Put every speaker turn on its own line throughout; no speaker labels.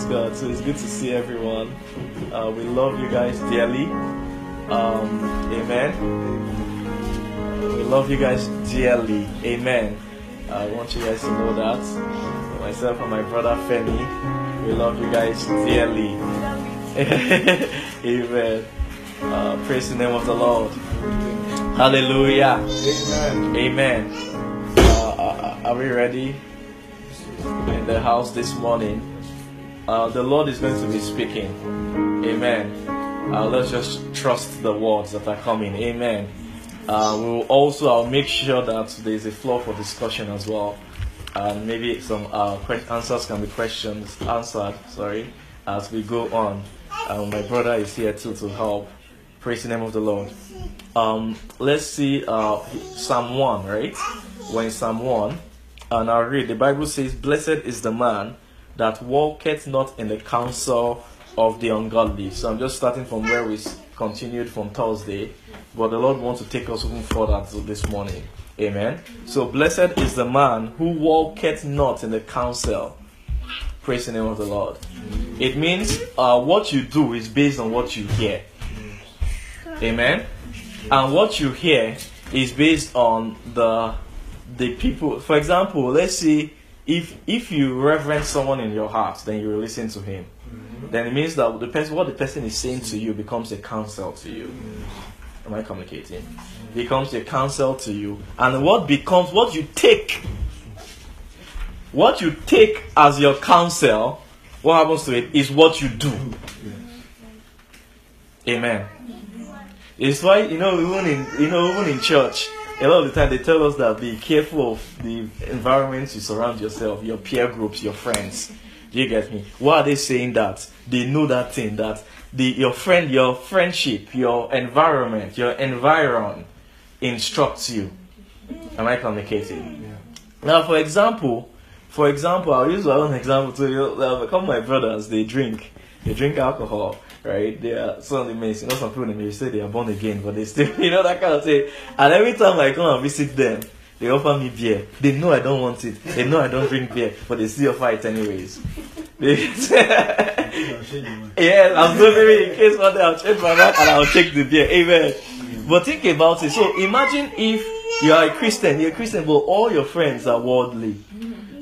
Praise God. So it's good to see everyone. Uh, we love you guys dearly. Um, amen. We love you guys dearly. Amen. I want you guys to know that. Myself and my brother Femi, we love you guys dearly. Amen. Uh, praise the name of the Lord. Hallelujah.
Amen.
Amen. Uh, are- are we ready? in the house this morning. Uh, the Lord is going to be speaking. Amen. Uh, let's just trust the words that are coming. Amen. Uh, we will also, I'll make sure that there's a floor for discussion as well. And maybe some uh, answers can be questions answered, sorry, as we go on. Um, my brother is here too to help. Praise the name of the Lord. Um, let's see uh, Psalm 1, right? We're Psalm 1. And I'll read. The Bible says, Blessed is the man that walketh not in the counsel of the ungodly. So I'm just starting from where we continued from Thursday. But the Lord wants to take us even further this morning. Amen. So blessed is the man who walketh not in the counsel. Praise the name of the Lord. It means uh, what you do is based on what you hear. Amen. And what you hear is based on the the people. For example, let's say if if you reverence someone in your heart, then you listen to him. Mm-hmm. Then it means that the person, what the person is saying to you, becomes a counsel to you. Mm-hmm. Am I communicating? Becomes a counsel to you, and what becomes what you take. What you take as your counsel, what happens to it is what you do. Amen. It's why you know even in you know even in church, a lot of the time they tell us that be careful of the environments you surround yourself, your peer groups, your friends. Do you get me? Why are they saying that? They know that thing that the your friend, your friendship, your environment, your environ instructs you. Am I communicating? Now, for example, for example, I'll use my own example to uh, You couple of my brothers, they drink, they drink alcohol, right? They are of the you know, some people they may say they are born again, but they still, you know, that kind of thing. And every time I come and visit them, they offer me beer. They know I don't want it. They know I don't drink beer, but they still offer it anyways. Yeah, I'm so maybe in case one day I'll change my mind and I'll take the beer. Amen. But think about it. So imagine if you are a Christian, you're a Christian, but all your friends are worldly.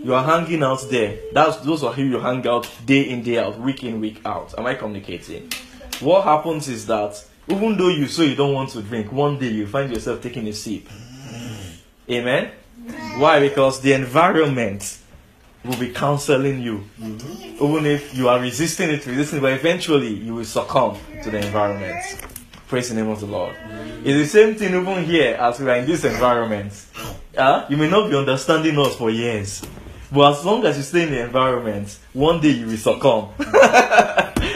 You are hanging out there. That's those are who you hang out day in, day out, week in, week out. Am I communicating? What happens is that even though you say you don't want to drink, one day you find yourself taking a sip. Amen. Why? Because the environment will be counseling you. Even if you are resisting it, resisting, but eventually you will succumb to the environment. Praise the name of the Lord. It's the same thing even here as we are in this environment. Uh, you may not be understanding us for years. But as long as you stay in the environment, one day you will succumb.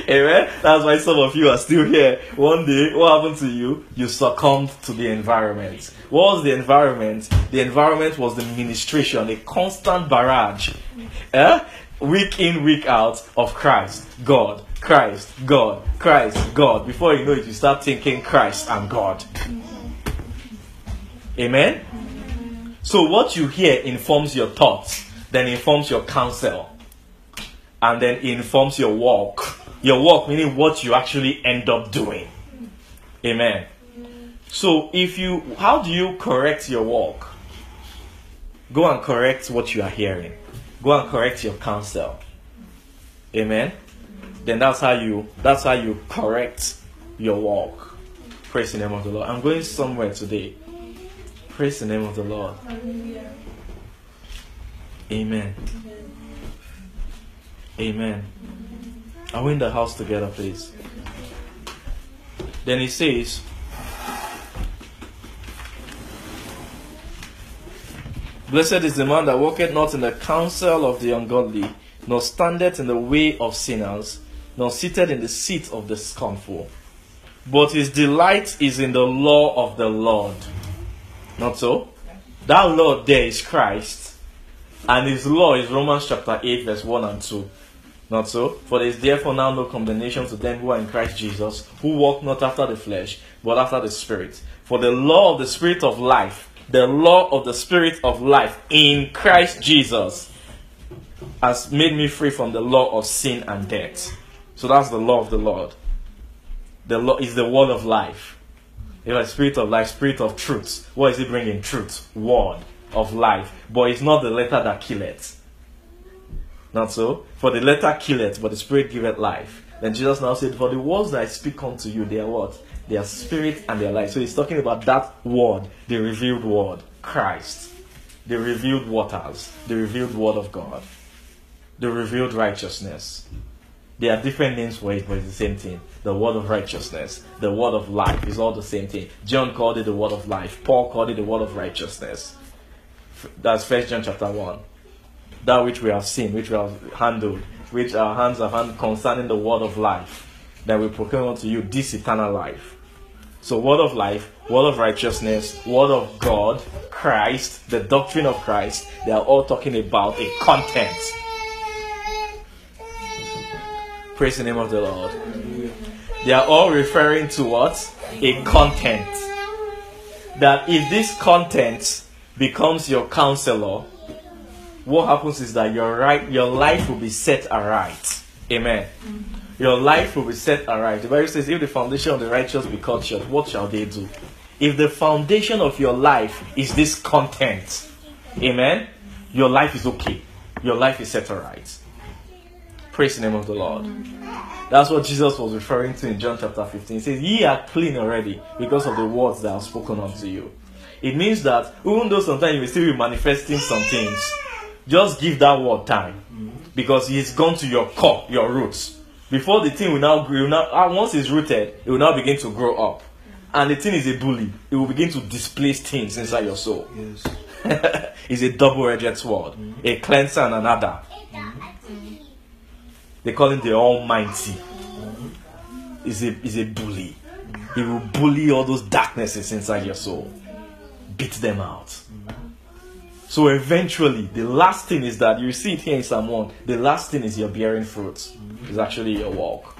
Amen. That's why some of you are still here. One day, what happened to you? You succumbed to the environment. What was the environment? The environment was the ministration, a constant barrage, eh? week in, week out of Christ, God, Christ, God, Christ, God. Before you know it, you start thinking Christ and God. Amen. So what you hear informs your thoughts, then informs your counsel, and then informs your walk. Your walk meaning what you actually end up doing. Amen. So if you how do you correct your walk? Go and correct what you are hearing. Go and correct your counsel. Amen. Then that's how you that's how you correct your walk. Praise the name of the Lord. I'm going somewhere today. Praise the name of the Lord. Amen. Amen. Are we in the house together, please? Then he says, Blessed is the man that walketh not in the counsel of the ungodly, nor standeth in the way of sinners, nor seated in the seat of the scornful. But his delight is in the law of the Lord. Not so? That Lord there is Christ, and his law is Romans chapter 8, verse 1 and 2. Not so? For there is therefore now no condemnation to them who are in Christ Jesus, who walk not after the flesh, but after the Spirit. For the law of the Spirit of life, the law of the Spirit of life in Christ Jesus, has made me free from the law of sin and death. So that's the law of the Lord. The law is the word of life. If a spirit of life, spirit of truth. What is it bringing? Truth, word of life. But it's not the letter that killeth. Not so. For the letter killeth, but the spirit giveth life. Then Jesus now said, For the words that I speak unto you, they are what? They are spirit and they are life. So he's talking about that word, the revealed word, Christ. The revealed waters, the revealed word of God, the revealed righteousness. There are different names for it, but it's the same thing. The word of righteousness, the word of life is all the same thing. John called it the word of life. Paul called it the word of righteousness. That's First John chapter one. That which we have seen, which we have handled, which our hands have handled concerning the word of life, that we proclaim unto you this eternal life. So, word of life, word of righteousness, word of God, Christ, the doctrine of Christ, they are all talking about a content. Praise the name of the Lord. They are all referring to what? A content. That if this content becomes your counselor, what happens is that your right your life will be set aright. Amen. Mm-hmm. Your life will be set aright. The Bible says, if the foundation of the righteous be cut short, what shall they do? If the foundation of your life is this content, amen, your life is okay. Your life is set aright. Praise the name of the Lord. Mm-hmm. That's what Jesus was referring to in John chapter 15. He says, Ye are clean already because of the words that I have spoken unto you. It means that even though sometimes you will still be manifesting some things, just give that word time. Because it's gone to your core, your roots. Before the thing will now grow, now, ah, once it's rooted, it will now begin to grow up. And the thing is a bully. It will begin to displace things inside your soul.
Yes.
it's a double-edged sword, mm-hmm. a cleanser and another. Mm-hmm. They call him the Almighty. Mm-hmm. Is a is a bully. He will bully all those darknesses inside your soul, beat them out. So eventually, the last thing is that you see it here in Psalm 1. The last thing is you're bearing fruit. Is actually your walk.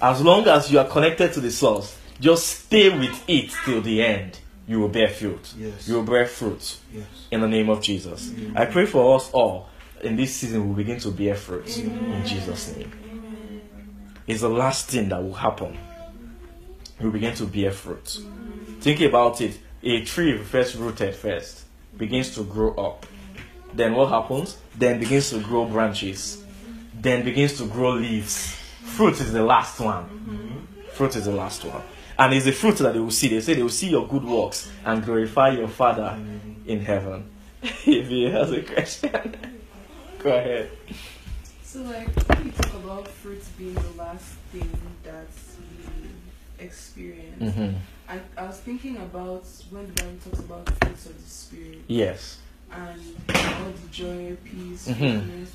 As long as you are connected to the source, just stay with it till the end. You will bear fruit.
Yes.
You will bear fruit
Yes.
in the name of Jesus. I pray for us all in this season we begin to bear fruit in Jesus' name. It's the last thing that will happen. We begin to bear fruit. Think about it. A tree first rooted first begins to grow up. Then what happens? Then begins to grow branches. Then begins to grow leaves. Fruit is the last one. Fruit is the last one. And it's the fruit that they will see. They say they will see your good works and glorify your Father in heaven. if he has a question, go ahead.
So, like, when you talk about fruits being the last thing that we experience,
Mm-hmm.
I, I was thinking about when the Bible talks about the fruits of the Spirit
Yes.
and all the joy, peace,
Mhm.
faithfulness.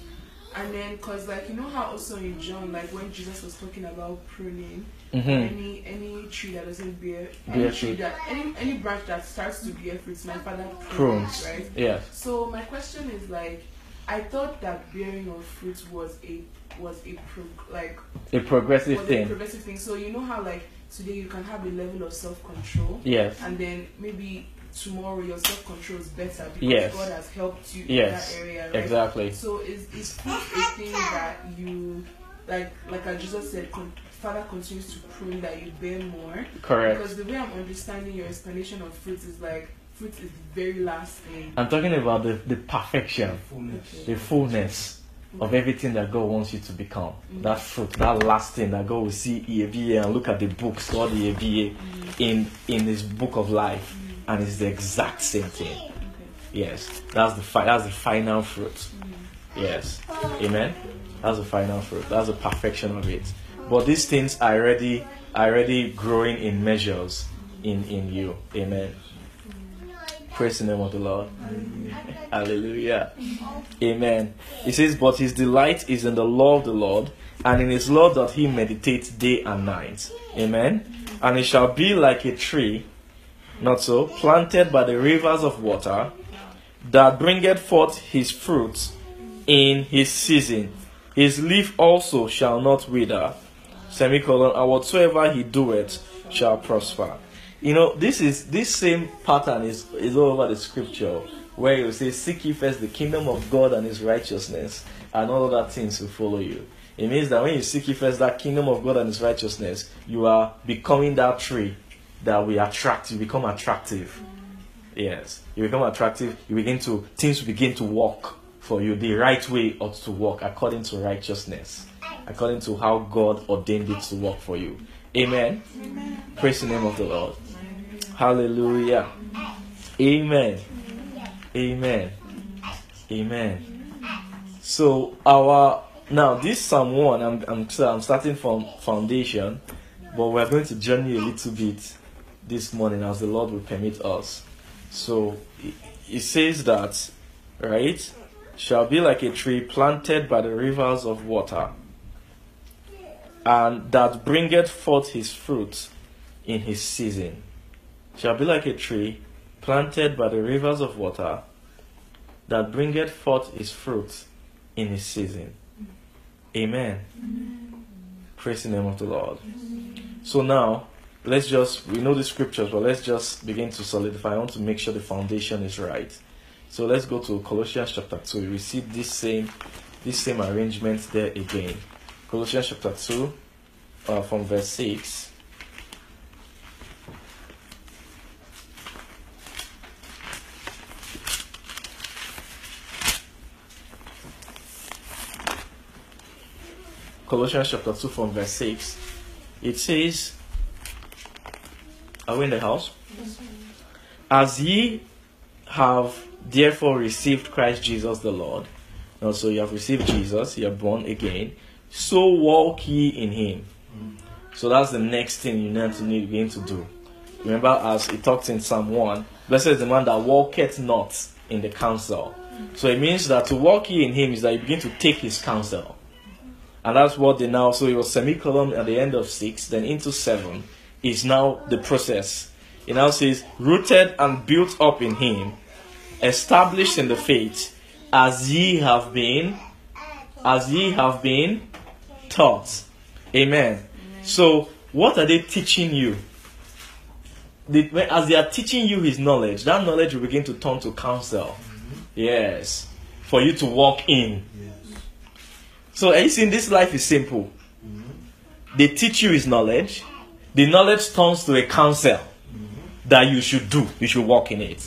And then, cause like you know how also in John, like when Jesus was talking about pruning,
Mm-hmm.
any any tree that doesn't bear, any
Bear
tree that any any branch that starts to bear fruits, my father
Prunes.
prunes, right?
Yes.
So my question is like, I thought that bearing of fruit was a was a pro- like
A progressive
was a
thing.
progressive thing. So you know how like today you can have a level of self control,
Yes.
and then maybe tomorrow your self control is better because
Yes.
God has helped you
Yes.
in that area. Right?
Exactly.
So is is fruit a thing that you like like I just said, con- Father continues to prune that you bear more.
Correct.
Because the way I'm understanding your explanation of fruit is like fruit is the very last thing.
I'm talking about the, the perfection,
Fullness.
Okay.
the fullness of everything that God wants you to become.
Mhm.
That fruit, that last thing that God will see EAVA and look at the books, all the EAVA mm. in in His book of life, mm. and it's the exact same thing.
Okay.
Yes, that's the fi- that's the final fruit. Mm. Yes, amen. That's the final fruit. That's the perfection of it. But these things are already are already growing in measures in in you. Amen. Praise the name of the Lord. Hallelujah. Amen. It says, But his delight is in the law of the Lord, and in his law doth he meditate day and night. Amen. And it shall be like a tree, not so, planted by the rivers of water, that bringeth forth his fruit in his season. His leaf also shall not wither. Semicolon, and whatsoever he doeth shall prosper. You know, this is this same pattern is, is all over the scripture where you say, Seek ye first the kingdom of God and his righteousness, and all other things will follow you. It means that when you seek ye first that kingdom of God and his righteousness, you are becoming that tree that we attract you, become attractive. Yes. You become attractive, you begin to things begin to work for you. The right way ought to work according to righteousness. According to how God ordained it to work for you. Amen. Praise the name of the Lord. Hallelujah. Amen. Amen. Amen. So our now this Psalm one, I'm I'm, so I'm starting from foundation, but we're going to journey a little bit this morning as the Lord will permit us. So it, it says that, right, shall be like a tree planted by the rivers of water, and that bringeth forth his fruit in his season. Shall be like a tree planted by the rivers of water, that bringeth forth his fruit in his season. Amen. Praise the name of the Lord. So now, let's just, we know the scriptures, but let's just begin to solidify. I want to make sure the foundation is right. So let's go to Colossians chapter 2. We see this same, this same arrangement there again. Colossians chapter 2, uh, from verse 6. Colossians chapter 2 from verse 6. It says, Are we in the house? As ye have therefore received Christ Jesus the Lord, also you have received Jesus, you are born again, so walk ye in him. So that's the next thing you need to begin to do. Remember, as it talks in Psalm 1, blessed is the man that walketh not in the counsel. So it means that to walk ye in him is that you begin to take his counsel. And that's what they now, so it was semicolon at the end of 6, then into 7 is now the process. It now says, rooted and built up in him, established in the faith, as ye have been, as ye have been taught. Amen. So, what are they teaching you? They, as they are teaching you his knowledge, that knowledge will begin to turn to counsel. Mm-hmm. Yes. For you to walk in. So, are you seeing this life is simple? Mm-hmm. They teach you his knowledge. The knowledge turns to a counsel mm-hmm. that you should do. You should walk in it.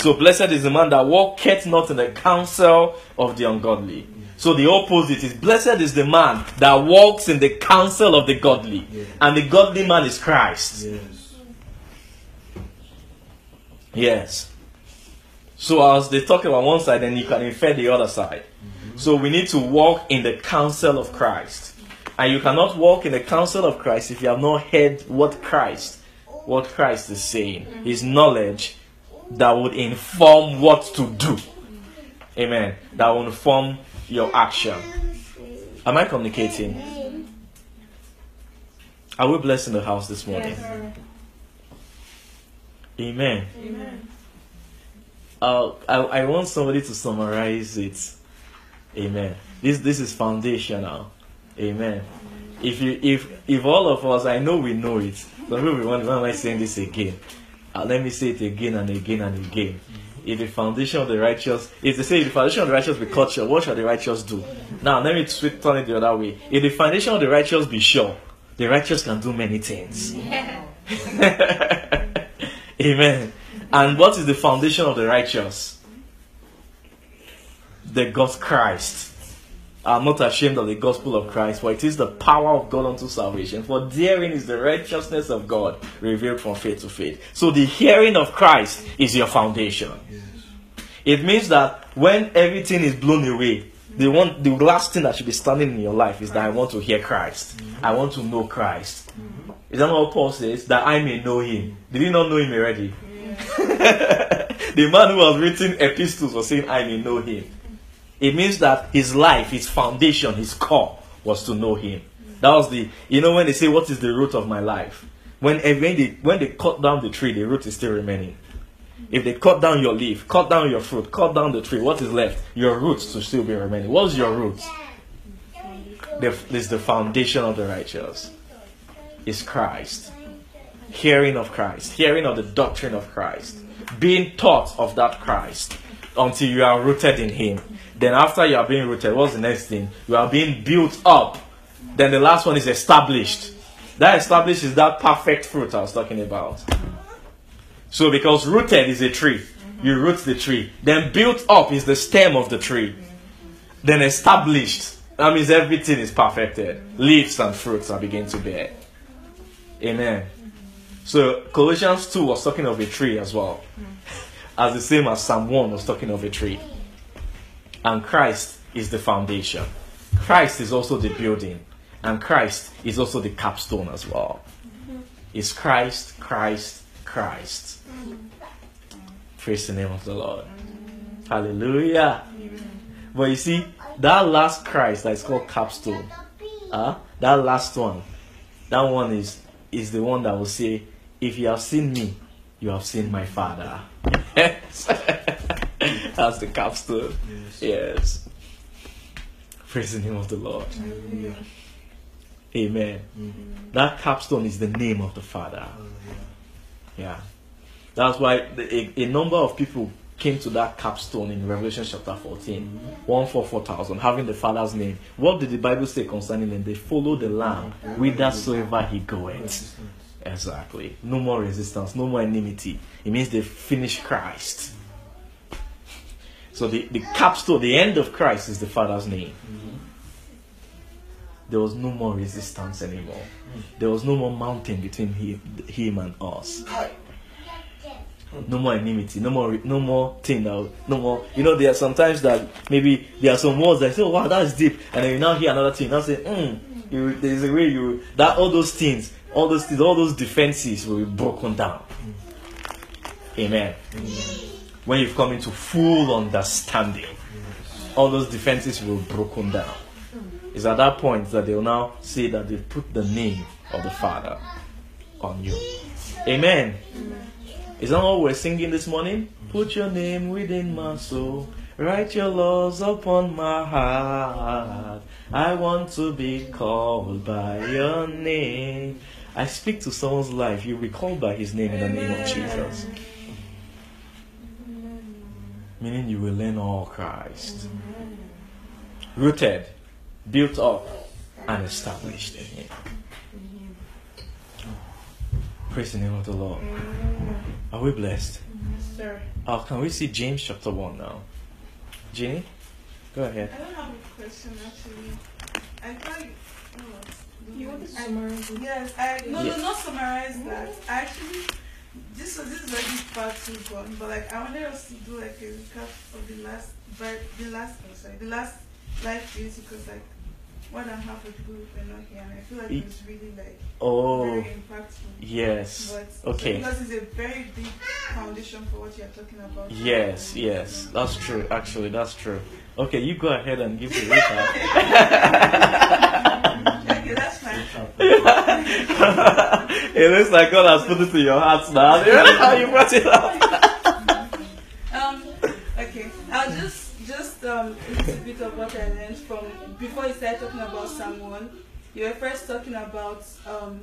So, blessed is the man that walketh not in the counsel of the ungodly. So, the opposite is blessed is the man that walks in the counsel of the godly. And the godly man is Christ.
Yes.
Yes. So as they talk about one side, then you can infer the other side. Mm-hmm. So we need to walk in the counsel of Christ. And you cannot walk in the counsel of Christ if you have not heard what Christ, what Christ is saying. His knowledge that would inform what to do. Amen. That will inform your action. Am I communicating? Are we blessed in the house this morning? Amen.
Amen.
Uh, I, I want somebody to summarize it. Amen. This this is foundational. Amen. If you if if all of us, I know we know it. Some people will wonder, why am I saying this again? Uh, let me say it again and again and again. If the foundation of the righteous, if they say if the foundation of the righteous be cut short, what shall the righteous do? Now let me switch turn it the other way. If the foundation of the righteous be sure, the righteous can do many things. Amen. And what is the foundation of the righteous? The God Christ. I'm not ashamed of the gospel of Christ, for it is the power of God unto salvation. For therein is the righteousness of God revealed from faith to faith. So the hearing of Christ is your foundation. It means that when everything is blown away, the one the last thing that should be standing in your life is that I want to hear Christ. I want to know Christ. Is that not what Paul says? That I may know him. Did he not know him already? the man who was written epistles was saying, I may know him. It means that his life, his foundation, his core was to know Him. That was the, you know, when they say, What is the root of my life? When, eh, when, they, when they cut down the tree, the root is still remaining. If they cut down your leaf, cut down your fruit, cut down the tree, what is left? Your roots to still be remaining. What's your roots? The, is the foundation of the righteous. Is Christ. Hearing of Christ, hearing of the doctrine of Christ, being taught of that Christ until you are rooted in Him. Then, after you are being rooted, what's the next thing? You are being built up. Then the last one is established. That established is that perfect fruit I was talking about. So, because rooted is a tree, you root the tree. Then built up is the stem of the tree. Then established, that means everything is perfected. Leaves and fruits are beginning to bear. Amen. So Colossians 2 was talking of a tree as well. As the same as Psalm 1 was talking of a tree. And Christ is the foundation. Christ is also the building. And Christ is also the capstone as well. Is Christ, Christ, Christ. Praise the name of the Lord. Hallelujah. But you see, that last Christ that is called capstone, uh, that last one, that one is is the one that will say, If you have seen me, you have seen my Father. Yes. That's the capstone. Yes. yes. Praise the name of the Lord. Hallelujah. Amen. Mm-hmm. That capstone is the name of the Father. Yeah. That's why a, a, number of people came to that capstone in Revelation chapter 14. Mm-hmm. One for 4,000, having the Father's name. What did the Bible say concerning them? They follow the Lamb whithersoever he goeth. Exactly. No more resistance, no more enmity. It means they finished Christ. So the, the capstone, the end of Christ is the Father's name. There was no more resistance anymore. There was no more mountain between him, him and us. No more enmity, no more, no more thing that, no more. You know, there are sometimes that maybe there are some words that say, "Oh wow, that's deep," and then you now hear another thing. Now say, "Hmm." there's a way you that all those things all those things, all those defenses will be broken down. Amen. When you've come into full understanding, all those defenses will be broken down. It's at that point that they'll now say that they've put the name of the Father on you. Amen. Is that what we're singing this morning? Put your name within my soul. Write your laws upon my heart. I want to be called by your name. I speak to someone's life, you recall by his name in the name of Jesus. Meaning you will learn all Christ. Rooted, built up, and established in him. Praise the name of the Lord. Are we blessed?
Yes, sir.
Oh, can we see James chapter 1 now? Jenny? Go ahead.
I don't have a question actually. I thought. Oh.
You want to summarize
it? Yes, I no no not summarize that. Actually, this was this is already part two gone, but like I wanted us to do like a recap of the last, but the last oh, sorry, the last life duty because like one and a half of the group were not here, and I feel like it was really like
oh
very impactful.
Yes.
But,
okay.
So because it's a very big foundation for what you're talking about.
Yes, yes, that's true. Actually, that's true. Okay, you go ahead and give the recap. it looks like God has put it in your heart now. how you brought it up.
um, okay, I'll just just um, a little bit of what I learned from before you started talking about Psalm 1. You were first talking about um,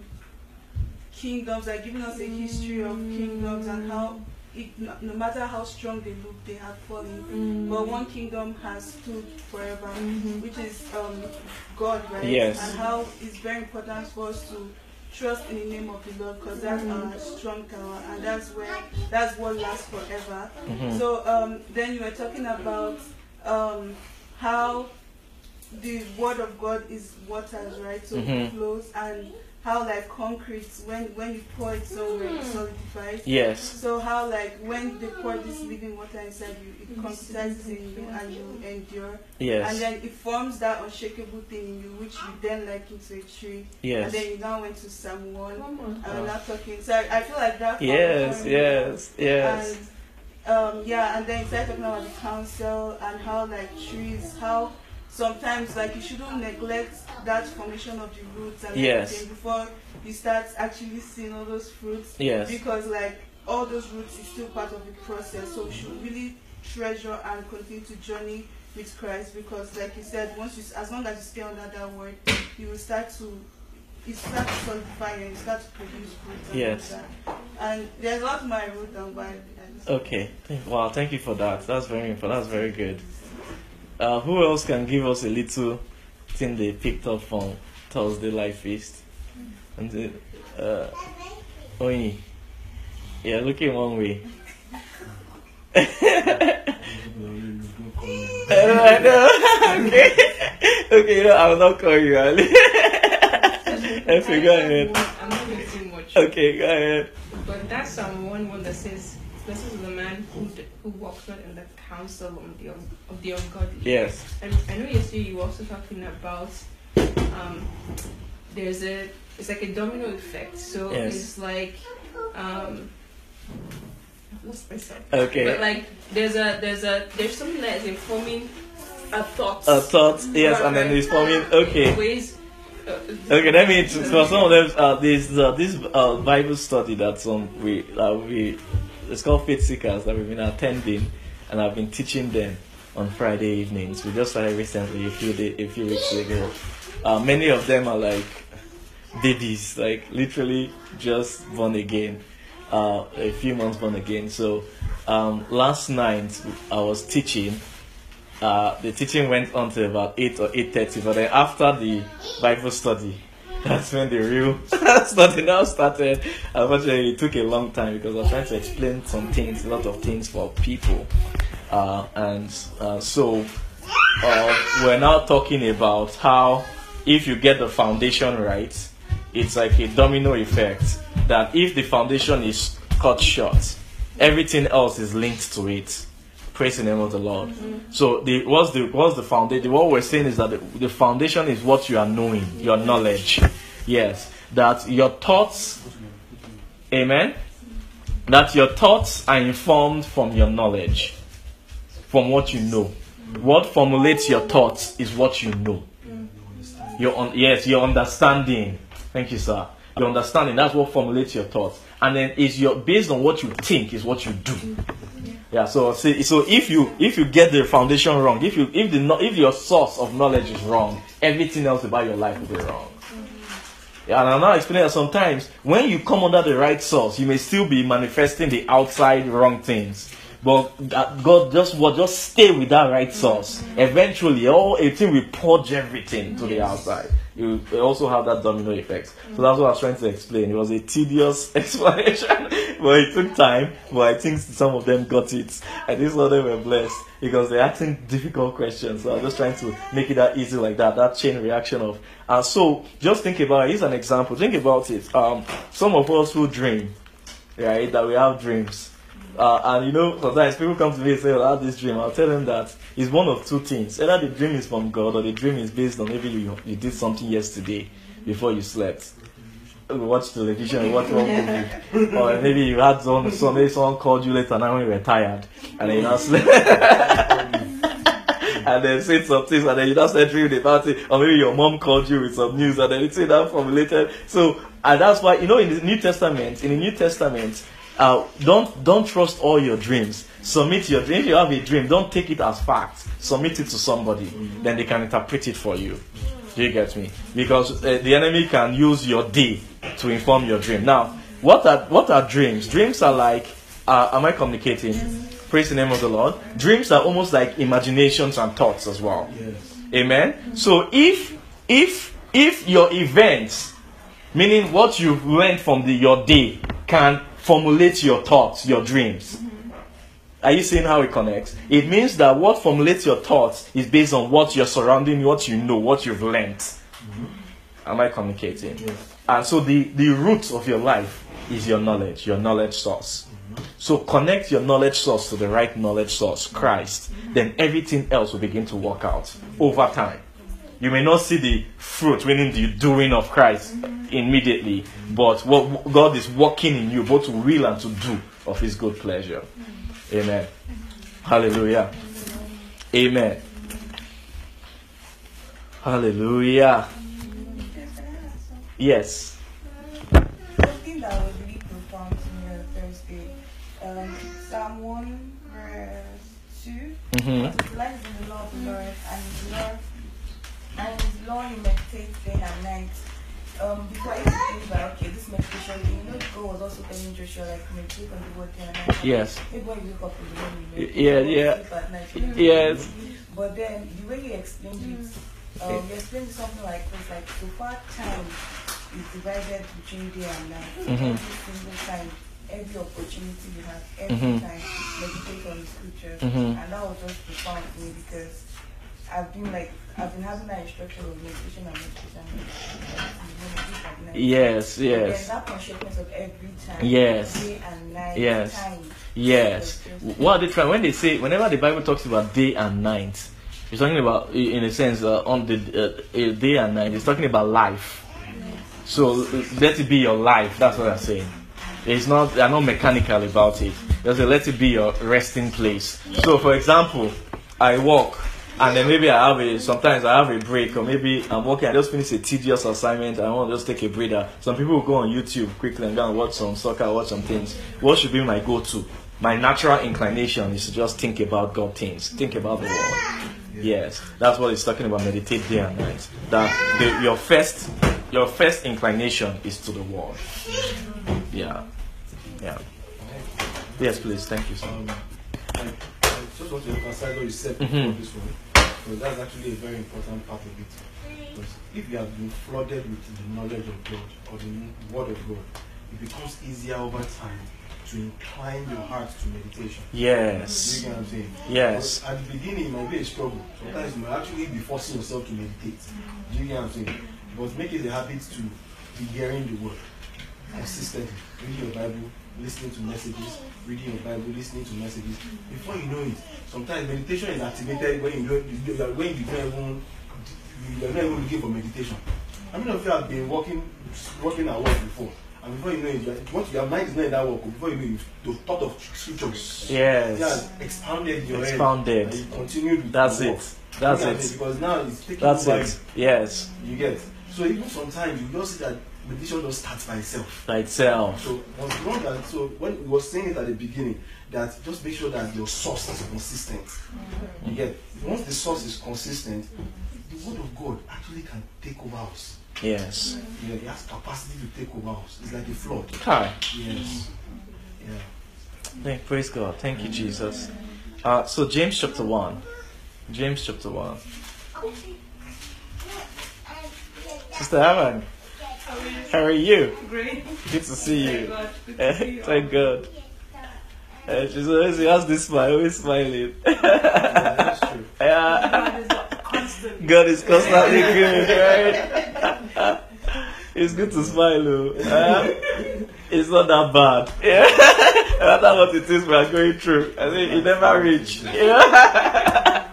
kingdoms, like giving us a history of kingdoms and how it, no matter how strong they look, they have fallen. Mm. But one kingdom has stood forever, mm-hmm. which is um, God, right?
Yes.
And how it's very important for us to trust in the name of the Lord because that's mm-hmm. our strong tower and that's where that's what lasts forever. Mm-hmm. So um, then you were talking about um, how the word of God is waters, right? So it mm-hmm. flows and how like concrete when when you pour it somewhere it hmm. solidifies.
Yes.
So how like when they pour this living water inside you, it concretizes in you and you endure.
Yes.
And then it forms that unshakable thing in you, which you then like into a tree.
Yes.
And then you now went to someone one, and we're not talking. So I, I feel like that.
Yes. Yes. Yes.
And, um, yeah, and then you started talking about the counsel and how like trees, how sometimes like you shouldn't neglect that formation of the roots and
Yes.
everything before you start actually seeing all those fruits.
Yes.
Because like all those roots is still part of the process. So we should really treasure and continue to journey with Christ because like you said, once you as long as you stay under that word, you will start to you start to solidify and you start to produce fruits and
Yes.
And there's a lot more I wrote down just
Okay. Wow. Thank you for that. That's very important. That's very good. Uh, who else can give us a little thing they picked up from Thursday Life Feast? And the, uh, Oyi. Yeah, looking one way. Okay. Okay, you know, I will not call you Ali. okay, go ahead.
I'm not going to say much.
Okay, go ahead.
But that's Psalm 1 1 that says, Blessed is the man who, d- who walks not in the counsel of the, of the ungodly.
Yes.
And I know yesterday you were also talking about um, there's a it's like a domino effect. So
Yes.
it's like um, I've lost myself.
Okay.
But like there's a there's a there's something that is informing a thought.
A thought, yes, and then it's forming. Okay.
Ways. Uh,
Okay, let me for some of them. Uh, this uh, this uh, Bible study that some we uh, we it's called Faith Seekers that we've been attending, and I've been teaching them on Friday evenings. We just started recently a few day, a few weeks ago. Uh, many of them are like babies, like literally just born again, uh, a few months born again. So um, last night I was teaching uh, the teaching went on to about 8 or 8.30 but then after the bible study that's when the real. Study now started unfortunately it took a long time because i was trying to explain some things a lot of things for people. Uh, and uh, so uh, we're now talking about how if you get the foundation right it's like a domino effect that if the foundation is cut short everything else is linked to it praise the name of the lord. So the what's the what's the foundation? What we're saying is that the, the foundation is what you are knowing your knowledge. Yes. That your thoughts amen? That your thoughts are informed from your knowledge from what you know. What formulates your thoughts is what you know. Your un- yes your understanding. Thank you sir. Your understanding that's what formulates your thoughts. And then is your based on what you think is what you do yeah so see, so if you if you get the foundation wrong if you if the if your source of knowledge is wrong everything else about your life will be wrong mm-hmm. yeah, and I'm now explaining that sometimes when you come under the right source, you may still be manifesting the outside wrong things. But God just will just stay with that right source. Mm-hmm. Eventually, all a thing will purge everything to the outside. You also have that domino effect. So mm-hmm. that's what I was trying to explain. It was a tedious explanation, but it took time. But I think some of them got it. I think some of them were blessed because they're asking difficult questions. So I'm just trying to make it that easy like that. That chain reaction of. And so just think about it. Here's an example. Think about it. Um, some of us who dream, right? That we have dreams. Uh, and you know, sometimes people come to me and say, oh, I have this dream. I'll tell them that it's one of two things. Either the dream is from God or the dream is based on maybe you, you did something yesterday before you slept. Watch television, watch one movie. or maybe you had some, so maybe someone called you later now when you were tired and then you now slept. and then said some things and then you just started dreaming about it. Or maybe your mom called you with some news and then it's that formulated. So, and that's why, you know, in the New Testament, in the New Testament, uh, don't don't trust all your dreams. Submit your dream. If you have a dream, don't take it as fact. Submit it to somebody, then they can interpret it for you. Do you get me? Because uh, the enemy can use your day to inform your dream. Now, what are what are dreams? Dreams are like, uh, am I communicating? Praise the name of the Lord. Dreams are almost like imaginations and thoughts as well. Amen. So if if if your events, meaning what you've learned from the, your day, can formulate your thoughts, your dreams. Are you seeing how it connects? It means that what formulates your thoughts is based on what you're surrounding, what you know, what you've learned. Am I communicating? And so the, the root of your life is your knowledge, your knowledge source. Mm-hmm. So connect your knowledge source to the right knowledge source, Christ. Then everything else will begin to work out over time. You may not see the fruit, meaning the doing of Christ mm-hmm. immediately, but what God is working in you, both to will and to do of His good pleasure. Mm-hmm. Amen. Hallelujah. Amen. Hallelujah. Yes.
Something that was really profound to me on Thursday. Um, Psalm 1 verse 2.
Mm-hmm.
But his life is in the law of the Lord, and his law, and his law he meditates day and night. Um, before I used to think that okay, this meditation, you know, God was also telling Joshua like meditate on the word day and night.
Yes.
Maybe when you wake up in the morning, you
Y- yeah,
meditate,
yeah.
sleep at night, you meditate.
Yes.
But then the way you explained it, um, you explained it something like this, like so far time is divided between day and night.
Mhm.
Every single time, every opportunity you have, every
Mhm.
time, meditate on the scriptures.
Mhm.
And that was just profound to me because I've been like, I've been having that instruction of meditation and meditation. and meditation.
Yes, yes,
that consciousness of every time,
Yes.
day and night,
Yes.
time.
yes. What are they trying? When they say, whenever the Bible talks about day and night, it's talking about, in a sense, uh, on the uh, uh, day and night. It's talking about life. So let it be your life. That's what I'm saying. It's not. They're not mechanical about it. Say let it be your resting place. So, for example, I walk. And then maybe I have a sometimes I have a break or maybe I'm working, I just finished a tedious assignment, I want to just take a breather. Some people will go on YouTube quickly and go and watch some soccer, watch some things. What should be my go to? My natural inclination is to just think about God things, think about the world. Yes, that's what it's talking about. Meditate day and night. That the, your first, your first inclination is to the world. Yeah, yeah. Yes, please. Thank you. Sir.
Um, I, I just want to emphasize what you said before
Mhm.
this one, because that's actually a very important part of it. Because if you have been flooded with the knowledge of God or the Word of God, it becomes easier over time to incline your heart to meditation.
Yes,
you get what I'm saying?
yes,
But at the beginning, it might be a struggle. Sometimes you might actually be forcing yourself to meditate. Do you get what I'm saying? But make it a habit to be hearing the word consistently. Reading your Bible, listening to messages, reading your Bible, listening to messages. Before you know it, sometimes meditation is activated when you don't, you, when you don't even, you are not even looking for meditation. How many of you have been working, working at work before? And before you know it, what your mind is not in that work. Before you know it, the thought of scriptures.
yes.
Yeah, expounded in your head.
Expounded.
And you continued
That's
the work.
it. That's
You know what I mean?
it.
Because now it's taking
That's
over
it. Yes,
You get. So even sometimes you just see that meditation just starts by itself.
by itself.
So once you know that, so when we were saying it at the beginning, that just make sure that your source is consistent. You get. Once the source is consistent, the word of God actually can take over us.
Yes.
Yeah, it has capacity to take over us. It's like a flood.
Hi.
Yes. Yeah.
Thank, praise God. Thank you, Jesus. Uh, so James chapter one. James chapter one. Sister Haman, how are you?
Great.
Good to see you.
Good to see you.
Thank God. Uh, she's always she has this smile, always smiling.
yeah that's true.
yeah.
God is constant.
God is constantly good, right? it's good to smile, though. Uh, it's not that bad. Yeah. no matter what it is we are going through, I think it never reach. Yeah.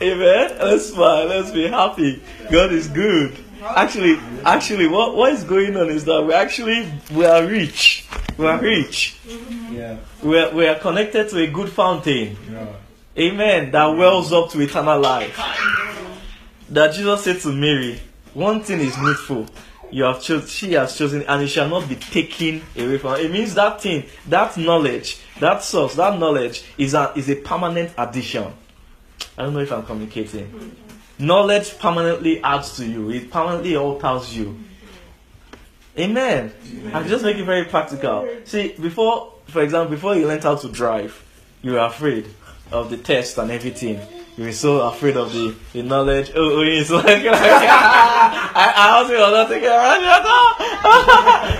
Amen. Let's smile. Let's be happy. God is good. Actually, actually, what what is going on is that we actually we are rich. We are rich.
Yeah.
We are, we are connected to a good fountain.
Yeah.
Amen. That wells up to eternal life. That Jesus said to Mary, one thing is needful. You have chosen, she has chosen, and it shall not be taken away from her. It means that thing, that knowledge, that source, that knowledge is a, is a permanent addition. I don't know if I'm communicating. Knowledge permanently adds to you, it permanently alters you. Amen. I just make it very practical. See, before, for example, before you learned how to drive, you were afraid of the test and everything. You were so afraid of the, the knowledge. Oh, oh it's like, I, I was not thinking about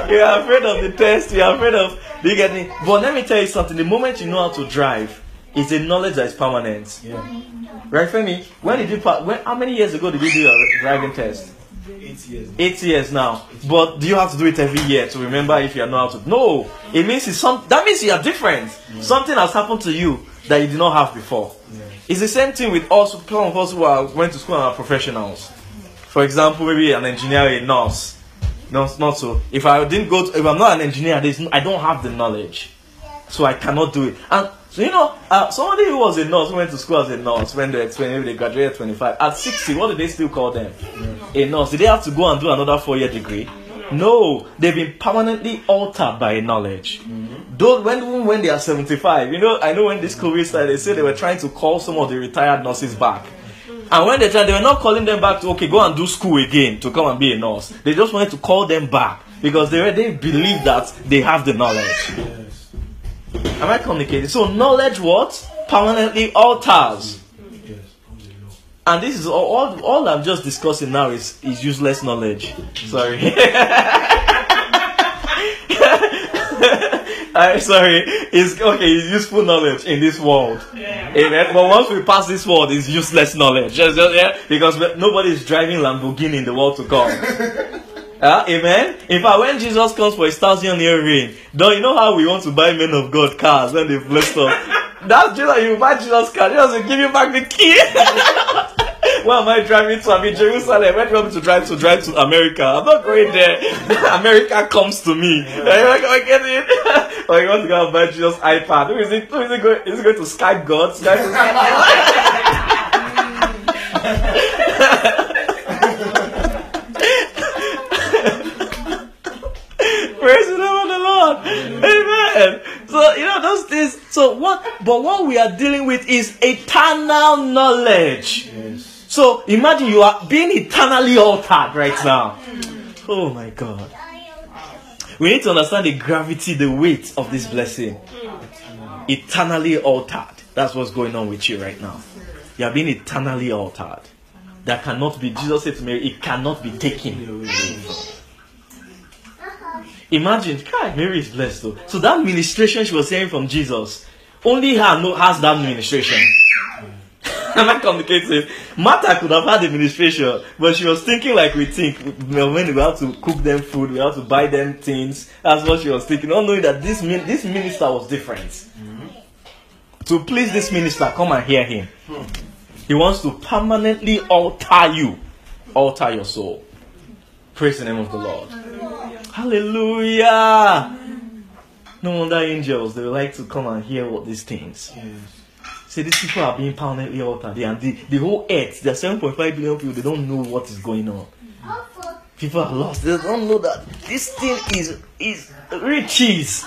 You're afraid of the test. You're afraid of Do you getting. But let me tell you something. The moment you know how to drive, it's a knowledge that is permanent.
Yeah.
Right, Femi? When did you pa- when? How many years ago did you do your driving test?
Eight years.
Eight years now. But do you have to do it every year to remember if you know how to? No. It means it's some. That means you are different. Something has happened to you that you did not have before.
Yeah.
It's the same thing with us. Some of us who are went to school and are professionals. For example, maybe an engineer, a nurse. No, not so. If I didn't go, to, if I'm not an engineer, there's no, I don't have the knowledge, so I cannot do it. And So you know, uh, somebody who was a nurse who went to school as a nurse when they when they graduated at 25. At 60, what do they still call them? A nurse. Did they have to go and do another four-year degree? No, they've been permanently altered by knowledge. Though when even when they are 75, you know, I know when this COVID started, they said they were trying to call some of the retired nurses back. And when they tried, they were not calling them back to okay, go and do school again to come and be a nurse. They just wanted to call them back because they they believe that they have the knowledge.
Yes.
Am I communicating? So knowledge what permanently alters.
Yes. Comes a law.
And this is all, all, all I'm just discussing now is, is useless knowledge. Sorry. I'm sorry. It's okay, it's useful knowledge in this world. Amen. But once we pass this world, it's useless knowledge. Just, just, yeah, because nobody is driving Lamborghini in the world to come. Ah, amen. In fact, when Jesus comes for his thousand year reign, don't you know how we want to buy men of God cars when they've blessed us? That's Jesus. You buy Jesus car, Jesus will give you back the key. Why am I driving to? I'm in Jerusalem. Where do you want me to drive to? Drive to America. I'm not going there. America comes to me. You going to get it? or you want to go and buy Jesus iPad? Who is it? Who is it going? Is it going to Skype God? Skype Praise the name of the Lord. Amen. So you know those things. So what? But what we are dealing with is eternal knowledge.
Yes.
So imagine you are being eternally altered right now. Oh my God. We need to understand the gravity, the weight of this blessing. Eternally altered. That's what's going on with you right now. You are being eternally altered. That cannot be, Jesus said to Mary, it cannot be taken. Imagine, God, Mary is blessed though. So that ministration she was hearing from Jesus, only her know, has that ministration. Am I communicating? Martha could have had the ministration, but she was thinking like we think. When we have to cook them food, we have to buy them things. That's what she was thinking. Not knowing that this min- this minister was different. To please this minister, come and hear him. He wants to permanently alter you, alter your soul. Praise the name of the Lord. Hallelujah. No wonder angels they like to come and hear all these things.
Yes.
See, these people are being permanently altered. They, and the, the whole earth, there are 7.5 billion people, they don't know what is going on. People are lost. They don't know that this thing is, is riches.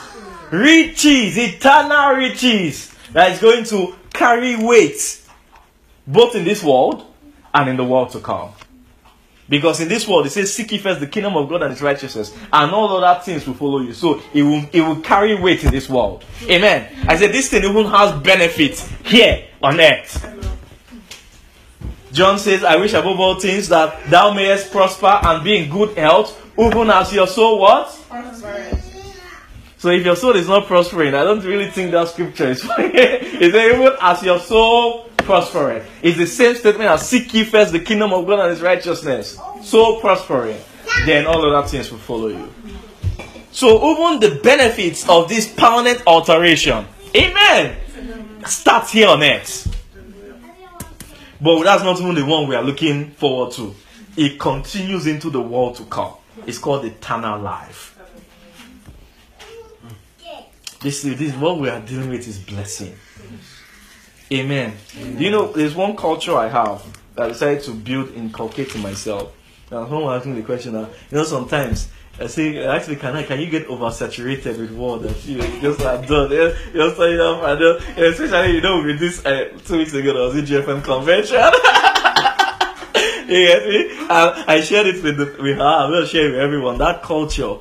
Riches, eternal riches that is going to carry weight both in this world and in the world to come. Because in this world, it says, Seek ye first the kingdom of God and its righteousness, and all other things will follow you. So it will, it will carry weight in this world. Amen. I said, This thing even has benefits here on earth. John says, I wish above all things that thou mayest prosper and be in good health, even as your soul what? So if your soul is not prospering, I don't really think that scripture is It's even as your soul prospering. It's the same statement as seek ye first the kingdom of God and his righteousness. So prospering. Then all other things will follow you. So even the benefits of this permanent alteration, amen, starts here on earth. But that's not even the one we are looking forward to. It continues into the world to come. It's called eternal life. This this is what we are dealing with is blessing. Amen. Do you know there's one culture I have that I decided to build, inculcate to myself. Now someone me the question now, you know, sometimes I say actually can I can you get oversaturated with word that you just like done yeah, just you know, I know, especially you know with this uh, two weeks ago I was in GFM convention. you get me? And I shared it with the, with her. I will share it with everyone. That culture,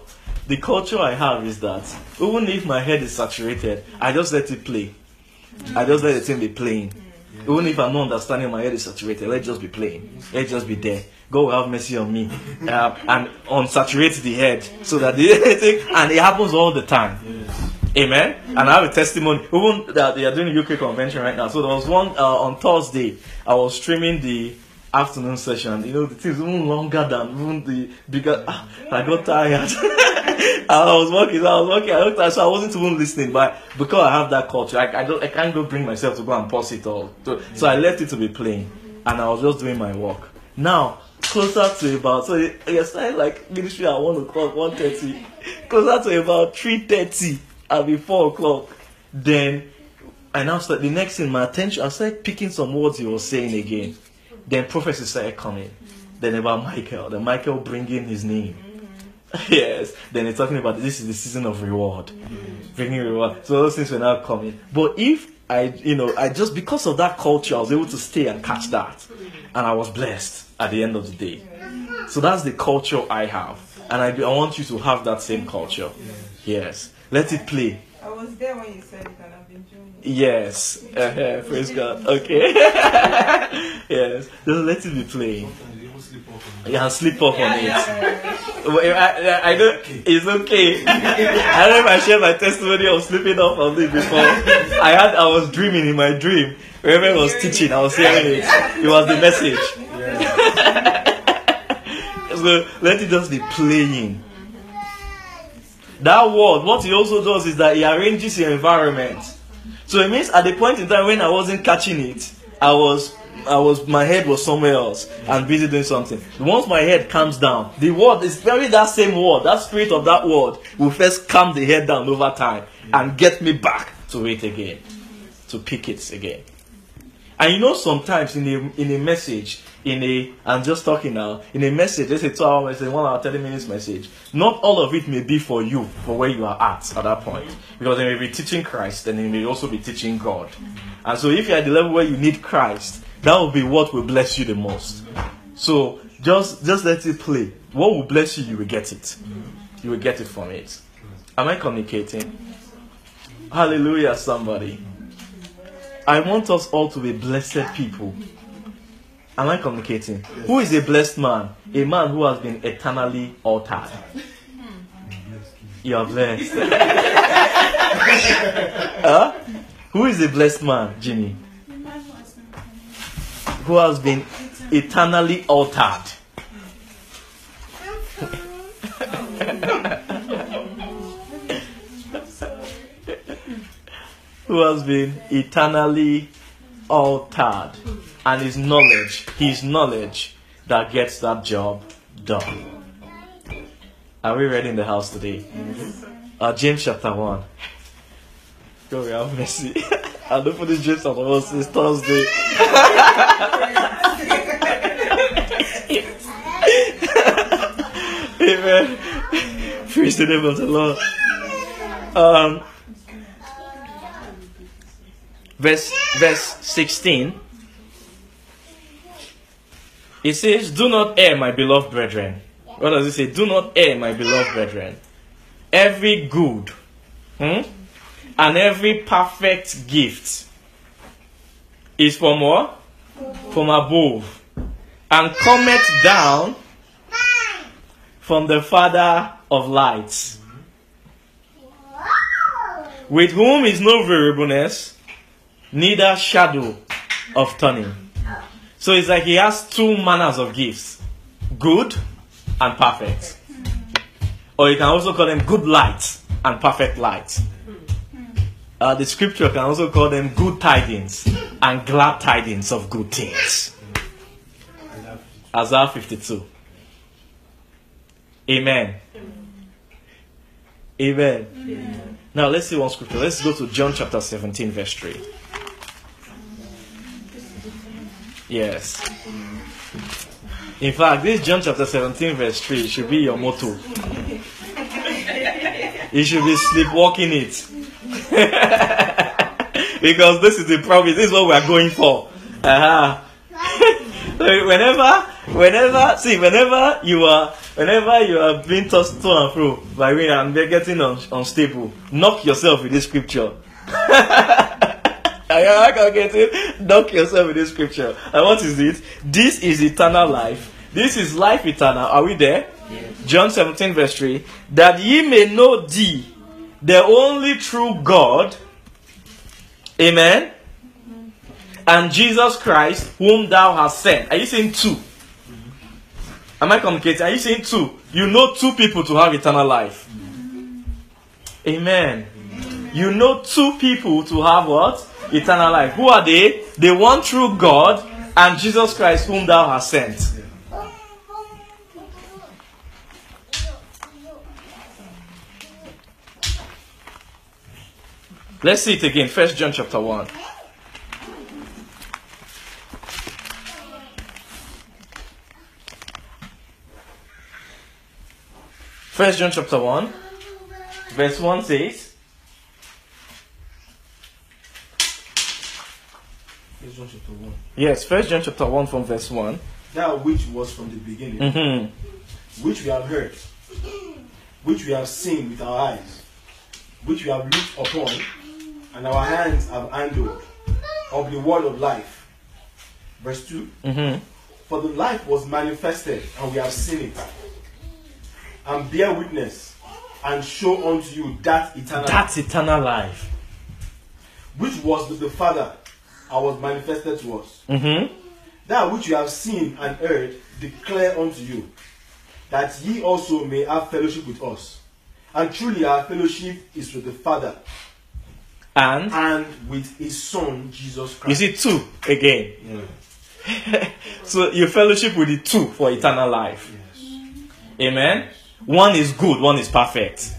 the culture I have is that even if my head is saturated, I just let it play. I just let the thing be playing. Even if I'm not understanding, my head is saturated. Let it just be playing. Let it just be there. God will have mercy on me uh, and unsaturate the head so that the thing, and it happens all the time. Amen. And I have a testimony. Even that they are doing a UK convention right now. So there was one uh, on Thursday. I was streaming the afternoon session. You know, the thing is even longer than even the bigger. Ah, I got tired. I was working. I was working. I looked at, so I wasn't even listening. But because I have that culture, I, I don't. I can't go bring myself to go and pause it all. So, so I left it to be playing, and I was just doing my work. Now closer to about so it started like ministry at one o'clock, one thirty. Closer to about three thirty, and be four o'clock. Then I now start the next thing, my attention, I started picking some words he was saying again. Then prophecy started coming. Then about Michael, then Michael bringing his name. yes. Then he's talking about this is the season of reward, bringing reward. So those things were now coming. But if I, you know, I just because of that culture, I was able to stay and catch that, and I was blessed at the end of the day. So that's the culture I have, and I, I want you to have that same culture. Yes. Let it play.
I was there when you said it and I've been doing it.
Yes. Uh-huh. Praise God. Okay. yes. Just let it be playing.
You even sleep off on
Yeah, sleep off on it. Well, I, I, I know it's okay. I don't if I shared my testimony of sleeping off on it before. I had I was dreaming in my dream. I was teaching, I was hearing it. It was the message. so let it just be playing. That word, what he also does is that he arranges your environment. So it means at the point in time when I wasn't catching it, I was I was my head was somewhere else and busy doing something. Once my head calms down, the word is very that same word, that spirit of that word will first calm the head down over time and get me back to it again. To pick it again. And you know, sometimes in a in a message, in a I'm just talking now, in a message, let's say two hour message, one hour, 30 minutes message, not all of it may be for you, for where you are at at that point. Because they may be teaching Christ and they may also be teaching God. And so if you're at the level where you need Christ, that will be what will bless you the most. So just just let it play. What will bless you, you will get it. You will get it from it. Am I communicating? Hallelujah, somebody. I want us all to be blessed people. Am I communicating? Who is a blessed man? A man who has been eternally altered. You are blessed. huh? Who is a blessed man, Jimmy? Who has been eternally altered. who has been eternally altered. And his knowledge, his knowledge that gets that job done. Are we ready in the house today? Uh, James chapter 1. God, we have mercy. I don't this James chapter 1 since Thursday. Amen. Praise the name of the Lord. Um, verse verse 16 it says do not err my beloved brethren what does it say do not err my beloved brethren every good hmm, and every perfect gift is from what from above and cometh down from the father of lights with whom is no variableness neither shadow of turning. So it's like he has two manners of gifts good and perfect. Or you can also call them good light and perfect light. Uh, the scripture can also call them good tidings and glad tidings of good things. Isaiah 52. Amen. Amen. Now let's see one scripture. Let's go to John chapter 17, verse 3. Yes. In fact, this John chapter 17, verse 3 should be your motto. You should be sleepwalking it. because this is the promise. This is what we are going for. Uh-huh. Whenever, whenever, see, whenever you are, whenever you are being tossed to and fro by wind and they're getting un- unstable, knock yourself with this scripture. I I can get it. Knock yourself with this scripture. And what is it? This is eternal life. This is life eternal. Are we there? John 17, verse 3. That ye may know thee, the only true God. Amen. And Jesus Christ, whom thou hast sent. Are you saying two? Am I communicating? Are you saying two? You know two people to have eternal life. Amen. You know two people to have what? Eternal life. Who are they? The one true God and Jesus Christ, whom thou hast sent. Let's see it again. First John chapter 1. First John chapter 1, verse 1 says,
First John chapter 1.
Yes, First John chapter 1 from verse 1.
That which was from the beginning,
Mm-hmm.
which we have heard, which we have seen with our eyes, which we have looked upon, and our hands have handled of the word of life. Verse 2
Mm-hmm.
For the life was manifested, and we have seen it, and bear witness, and show unto you that eternal
That's eternal life.
which was with the Father, and was manifested to us.
Mm-hmm.
That which you have seen and heard, declare unto you, that ye also may have fellowship with us. And truly, our fellowship is with the Father
And
and with His Son, Jesus Christ.
you see two again.
Yeah.
so you fellowship with the two for eternal life.
Yes.
Amen. One is good, one is perfect.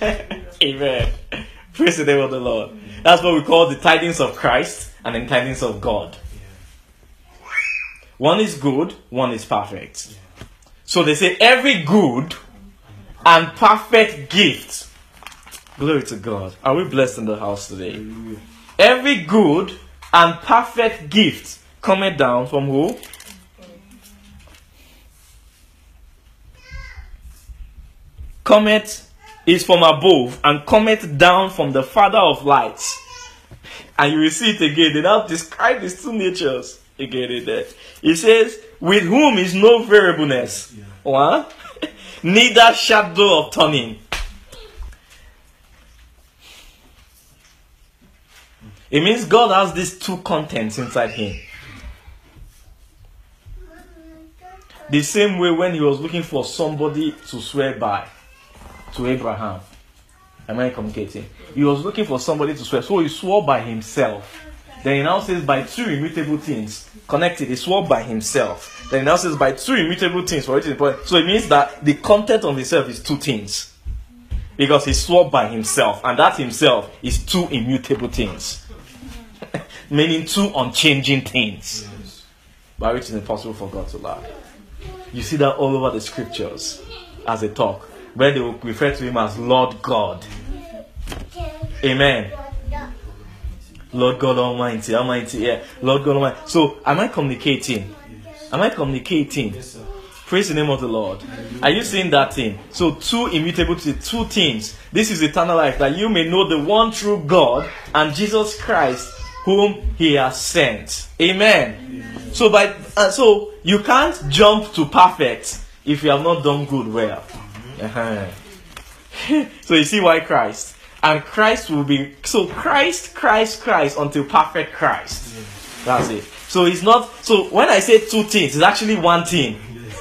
Amen. Praise the name of the Lord. That's what we call the tidings of Christ and the tidings of God. One is good, one is perfect. So they say every good and perfect gift. Glory to God. Are we blessed in the house today?
Hallelujah.
Every good and perfect gift cometh down from who? Cometh is from above and cometh down from the Father of lights. And you will see it again. They now describe these two natures again in there. It says, with whom is no variableness.
Yeah.
What? Neither shadow of turning. It means God has these two contents inside him. The same way when he was looking for somebody to swear by to Abraham. Am I communicating? He was looking for somebody to swear. So he swore by himself. Then he now says by two immutable things. Connected. He swore by himself. Then he now says by two immutable things for it is important. So it means that the content of himself is two things. Because he swore by himself. And that himself is two immutable things. Meaning two unchanging things.
Yes.
By which it is impossible for God to lie. You see that all over the scriptures as they talk, where they will refer to him as Lord God. Amen. Lord God Almighty, Almighty, yeah. Lord God Almighty. So, am I communicating? Am I communicating?
Yes.
Praise the name of the Lord. Are you seeing that thing? So, two immutable to two things. This is eternal life, that you may know the one true God and Jesus Christ, whom He has sent. Amen. So, by uh, so you can't jump to perfect if you have not done good well. Uh-huh. so you see why Christ and Christ will be so Christ, Christ, Christ until perfect Christ. That's it. So it's not so when I say two things, it's actually one thing.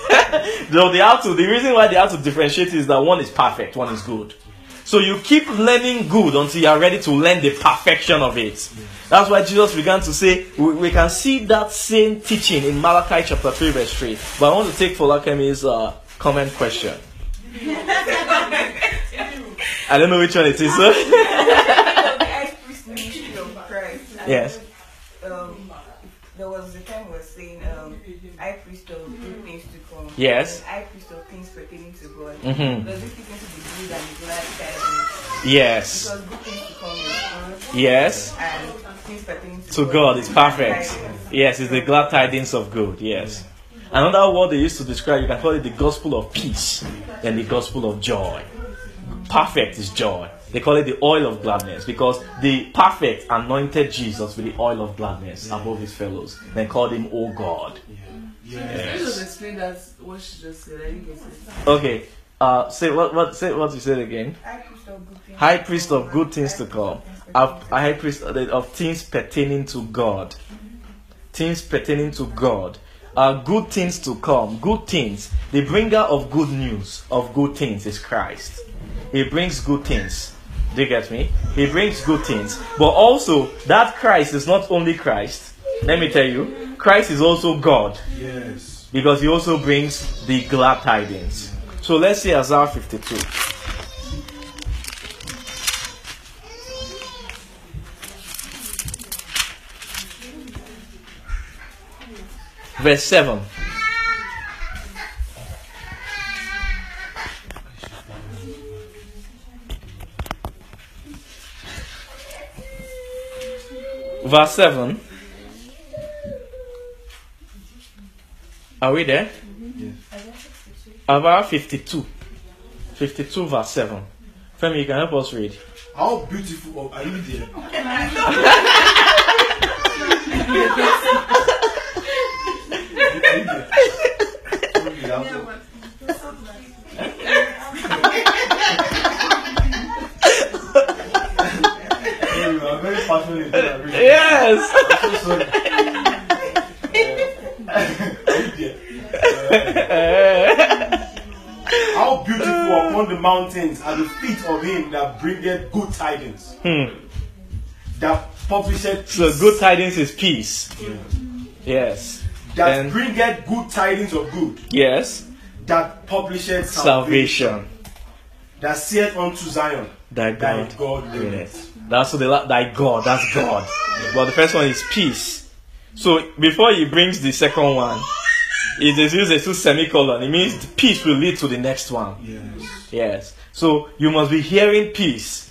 Though they have to the reason why they have to differentiate is that one is perfect, one is good. So you keep learning good until you are ready to learn the perfection of it. That's why Jesus began to say, we, we can see that same teaching in Malachi chapter 3, verse 3. But I want to take Folakemi's uh, comment question. I don't know which one it is, sir.
the high priest ministry of Christ.
Yes.
Um, there was a time we were saying um, high priest of good things to come.
Yes.
And high priest of things pertaining to God.
Mhm.
Does it fit into the good and the glad tidings?
Yes.
Because good things to come is good.
Yes.
And to,
To God it's perfect. Yes, it's the glad tidings of good. Yes. Another word they used to describe, you can call it the gospel of peace and the gospel of joy. Perfect is joy. They call it the oil of gladness because the perfect anointed Jesus with the oil of gladness above his fellows. They called him, Oh God.
Can you just explain that what she just said? I didn't get it.
Okay. Uh, say what? What? Say what you said again.
High priest of good things.
High priest of good things to come. A high priest of of things pertaining to God. Things pertaining to God. Uh, good things to come. Good things. The bringer of good news, of good things, is Christ. He brings good things. Do you get me? He brings good things. But also, that Christ is not only Christ. Let me tell you, Christ is also God
Yes.
because he also brings the glad tidings. So let's see Isaiah 52. Verse 7. Verse 7. Are we there? About 52. 52 verse 7. Femi, you can help us read.
How beautiful are you there?
Yes!
I'm so sorry. Are you there? How beautiful upon the mountains are the feet of him that bringeth good tidings.
Hmm.
That publisheth
So good tidings is peace. Yes.
That
And-
bringeth good tidings of good.
Yes.
That publisheth salvation.
Salvation.
That saith unto Zion,
Thy
Thy
God.
God
reigneth. That's what they la- thy God. That's God. But the first one is peace. So before he brings the second one, it is used as two semicolon. It means the peace will lead to the next one.
Yes,
Yes. So you must be hearing peace,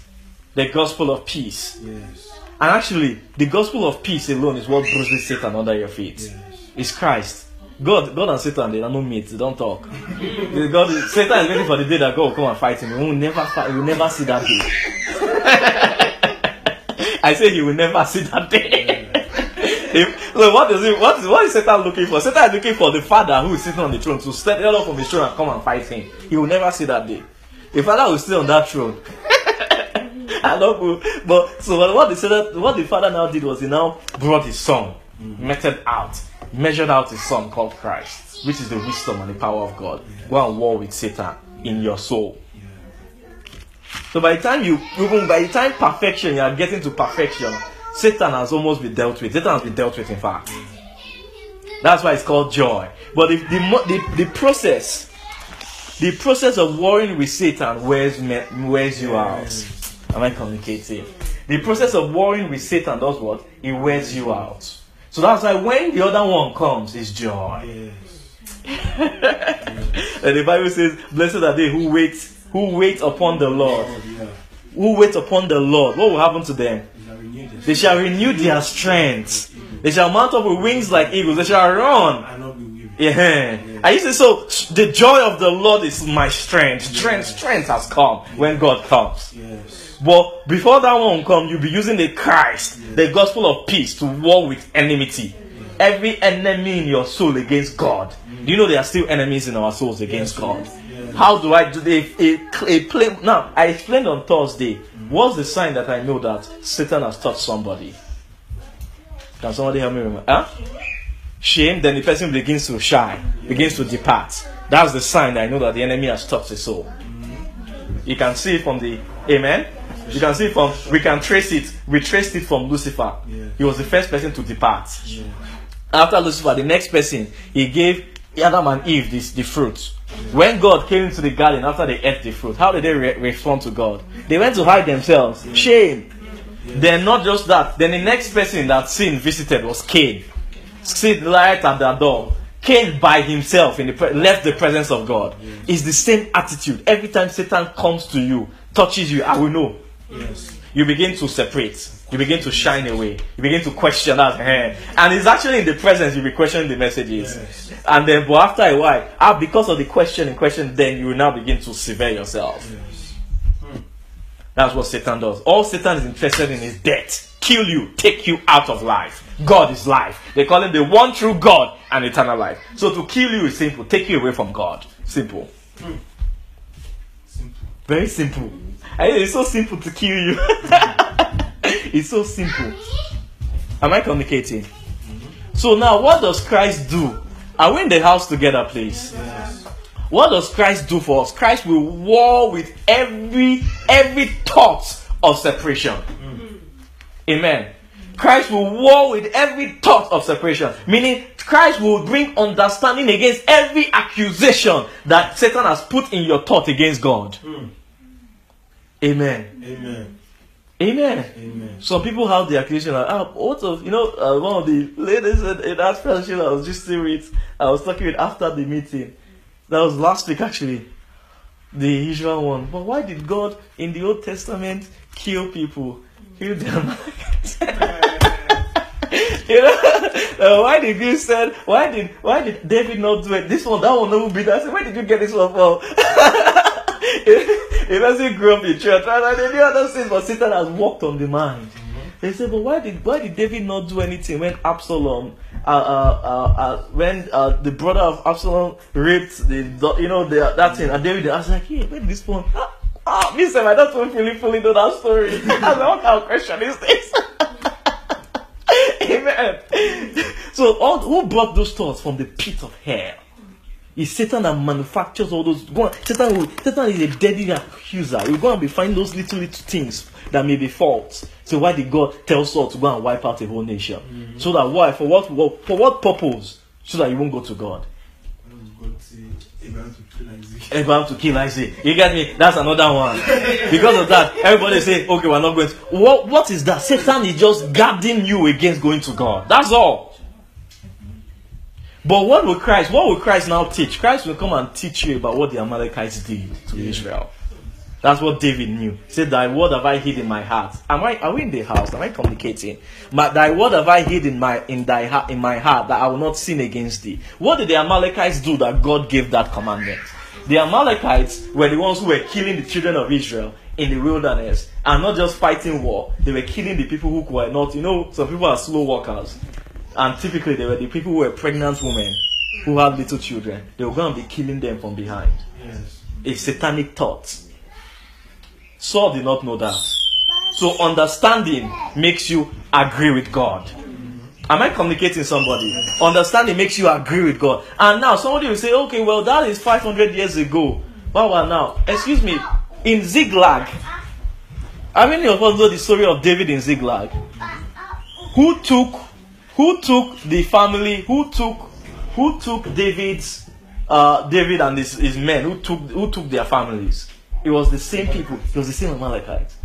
the gospel of peace.
yes,
And actually, the gospel of peace alone is what bruises Satan under your feet.
yes.
It's Christ. God, God and Satan, they don't meet, they don't talk. God, Satan is waiting for the day that God will come and fight him. He will never fight, he will never see that day. I say he will never see that day. If, so what is it? What is what is Satan looking for? Satan is looking for the father who is sitting on the throne to stand up from his throne and come and fight him. He will never see that day. The father will stay on that throne. I love you. But so what, the Satan, what the father now did was he now brought his son, mm-hmm. meted out, measured out his son called Christ, which is the wisdom and the power of God. Go and war with Satan in your soul. So by the time you even by the time perfection you are getting to perfection, Satan has almost been dealt with. Satan has been dealt with, in fact. That's why it's called joy. But the the, the, the process, the process of warring with Satan wears wears you out. Am I communicating? The process of warring with Satan does what? It wears you out. So that's why when the other one comes, it's joy.
yes.
And the Bible says, "Blessed are they who wait, who wait upon the Lord,
yeah.
who wait upon the Lord." What will happen to them?
You shall renew this.
They shall renew their strength. They shall mount up with wings like eagles. They shall run.
And not be.
Yeah. I used to say, so the joy of the Lord is my strength. Strength, strength has come when God comes.
Yes.
But before that one come, you'll be using the Christ, the gospel of peace, to war with enmity. Every enemy in your soul against God. Mm. Do you know there are still enemies in our souls against God?
Yes.
How do I do the a, a? Now I explained on Thursday. Mm. What's the sign that I know that Satan has touched somebody? Can somebody help me remember? Huh? Shame. Then the person begins to shy, begins to depart. That's the sign that I know that the enemy has touched the soul. Mm. You can see it from the Amen. You can see from. We can trace it. We traced it from Lucifer.
Yeah.
He was the first person to depart.
Yeah.
After Lucifer, the next person, he gave Adam and Eve this, the fruit. When God came into the garden after they ate the fruit, how did they re- respond to God? They went to hide themselves. Shame. Then not just that. Then the next person that sin visited was Cain. Sit light at the door. Cain by himself in the pre- left the presence of God. It's the same attitude. Every time Satan comes to you, touches you, I will know
Yes.
you begin to separate. You begin to shine away. You begin to question that. eh. And it's actually in the presence you be questioning the messages.
Yes.
And then, but after a while, ah, because of the question in question, then you will now begin to sever yourself.
Yes.
That's what Satan does. All Satan is interested in is death. Kill you, take you out of life. God is life. They call him the one true God and eternal life. So to kill you is simple. Take you away from God. Simple.
Simple.
Very simple. It's so simple to kill you. it's so simple. Am I communicating? So now, what does Christ do? Are we in the house together, please?
Yes.
What does Christ do for us? Christ will war with every every thought of separation. Mm. Amen. Christ will war with every thought of separation. Meaning, Christ will bring understanding against every accusation that Satan has put in your thought against God. Mm. Amen.
Amen.
Amen.
Amen.
Some people have the accusation like, ah, what of, you know, uh, one of the ladies in, in that fellowship I was just with, I was talking with after the meeting. That was last week actually. The usual one. But why did God in the Old Testament kill people? Kill them. you know, uh, why did you said why did why did David not do it? This one, that one, never be that. I said, where did you get this one from? he doesn't grow up in church, right? And then the other things, but Satan has walked on the mind. They say, but why did why did David not do anything when Absalom, uh, uh, uh, uh, when uh, the brother of Absalom raped the, you know, the, that thing, and David, I was like, yeah, where did this one? Ah, ah, me, I don't fully, fully know that story. I was like, what kind of question is this? Amen. So, all, who brought those thoughts from the pit of hell? It's Satan that manufactures all those. Go on, Satan, will, Satan is a deadly accuser. He'll go and be find those little little things that may be faults. So why did God tell Saul to go and wipe out a whole nation? Mm-hmm. So that why? For what? what- For what purpose? So that you won't go to God.
God say Abraham to kill Isaac.
Abraham to kill Isaac. You get me? That's another one. Because of that, everybody say, okay, we're not going to. What, what is that? Satan is just guarding you against going to God. That's all. But what will Christ, what will Christ now teach? Christ will come and teach you about what the Amalekites did to Israel. That's what David knew. He said, Thy word have I hid in my heart. Am I are we in the house? Am I communicating? My, thy word have I hid in my in thy heart in my heart that I will not sin against thee. What did the Amalekites do that God gave that commandment? The Amalekites were the ones who were killing the children of Israel in the wilderness and not just fighting war. They were killing the people who were not, you know, some people are slow walkers. And typically they were the people who were pregnant women who had little children. They were going to be killing them from behind.
Yes.
A satanic thought. Saul did not know that. So understanding makes you agree with God. Am I communicating somebody? Understanding makes you agree with God. And now somebody will say, okay, well, that is 500 years ago. Well, well, now, excuse me, in Ziklag, how many of us know the story of David in Ziklag? Who took, who took the family, who took, who took David's, uh, David and his, his men, who took, who took their families? It was the same people. It was the same Amalekites.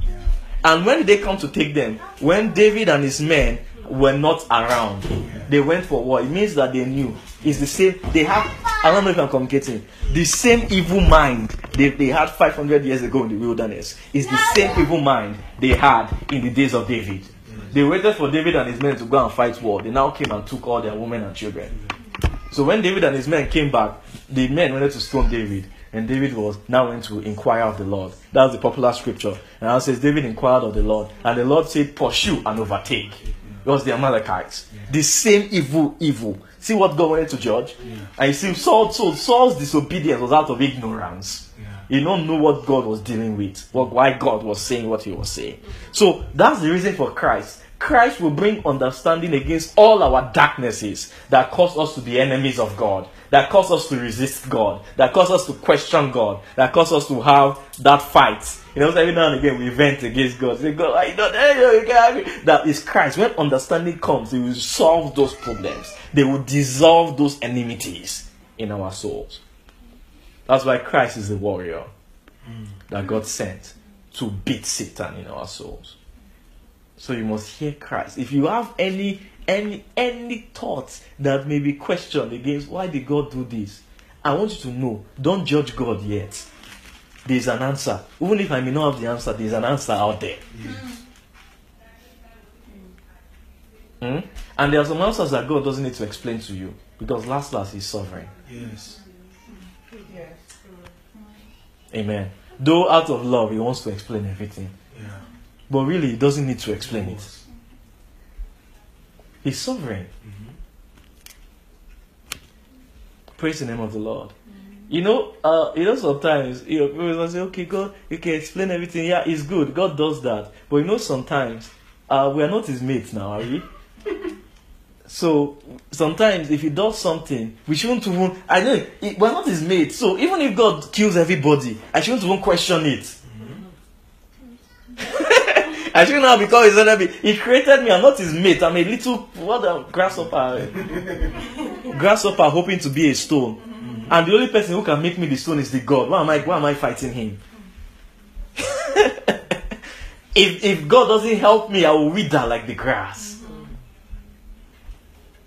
And when they come to take them? When David and his men were not around, they went for war. It means that they knew. It's the same. They have. I don't know if I'm communicating. The same evil mind they, they had 500 years ago in the wilderness is the same evil mind they had in the days of David. They waited for David and his men to go and fight war. They now came and took all their women and children. So when David and his men came back, the men wanted to stone David. And David was now went to inquire of the Lord. That's the popular scripture. And it says David inquired of the Lord. And the Lord said, Pursue and overtake. It was the Amalekites. The same evil, evil. See what God wanted to judge? And you see, Saul, so Saul's disobedience was out of ignorance. He don't know what God was dealing with, what, why God was saying what he was saying. So that's the reason for Christ. Christ will bring understanding against all our darknesses that cause us to be enemies of God, that cause us to resist God, that cause us to question God, that cause us to have that fight. You know, every now and again we vent against God. Say, God, I don't know, you can't. That is Christ. When understanding comes, He will solve those problems. They will dissolve those enmities in our souls. That's why Christ is the warrior mm. that God sent to beat Satan in our souls. So you must hear Christ. If you have any any any thoughts that may be questioned against why did God do this, I want you to know, don't judge God yet. There's an answer. Even if I may not have the answer, there's an answer out there. Hmm? And there are some answers that God doesn't need to explain to you because last last He's sovereign.
Yes.
Amen. Though out of love He wants to explain everything,
Yeah.
But really He doesn't need to explain it. He's sovereign. Praise the name of the Lord. You know, uh, you know, sometimes you know people say, "Okay, God, you can explain everything." Yeah, it's good. God does that. But you know, sometimes uh, we are not His mates now, are we? So sometimes if He does something, we shouldn't even. I know it, we're not His mates. So even if God kills everybody, I shouldn't even question it. I shouldn't now become His enemy. He created me. I'm not His mate. I'm a little what a grasshopper, grasshopper hoping to be a stone. Mm-hmm. And the only person who can make me the stone is the God. Why am I? Why am I fighting him? If, if God doesn't help me, I will wither like the grass. Mm-hmm.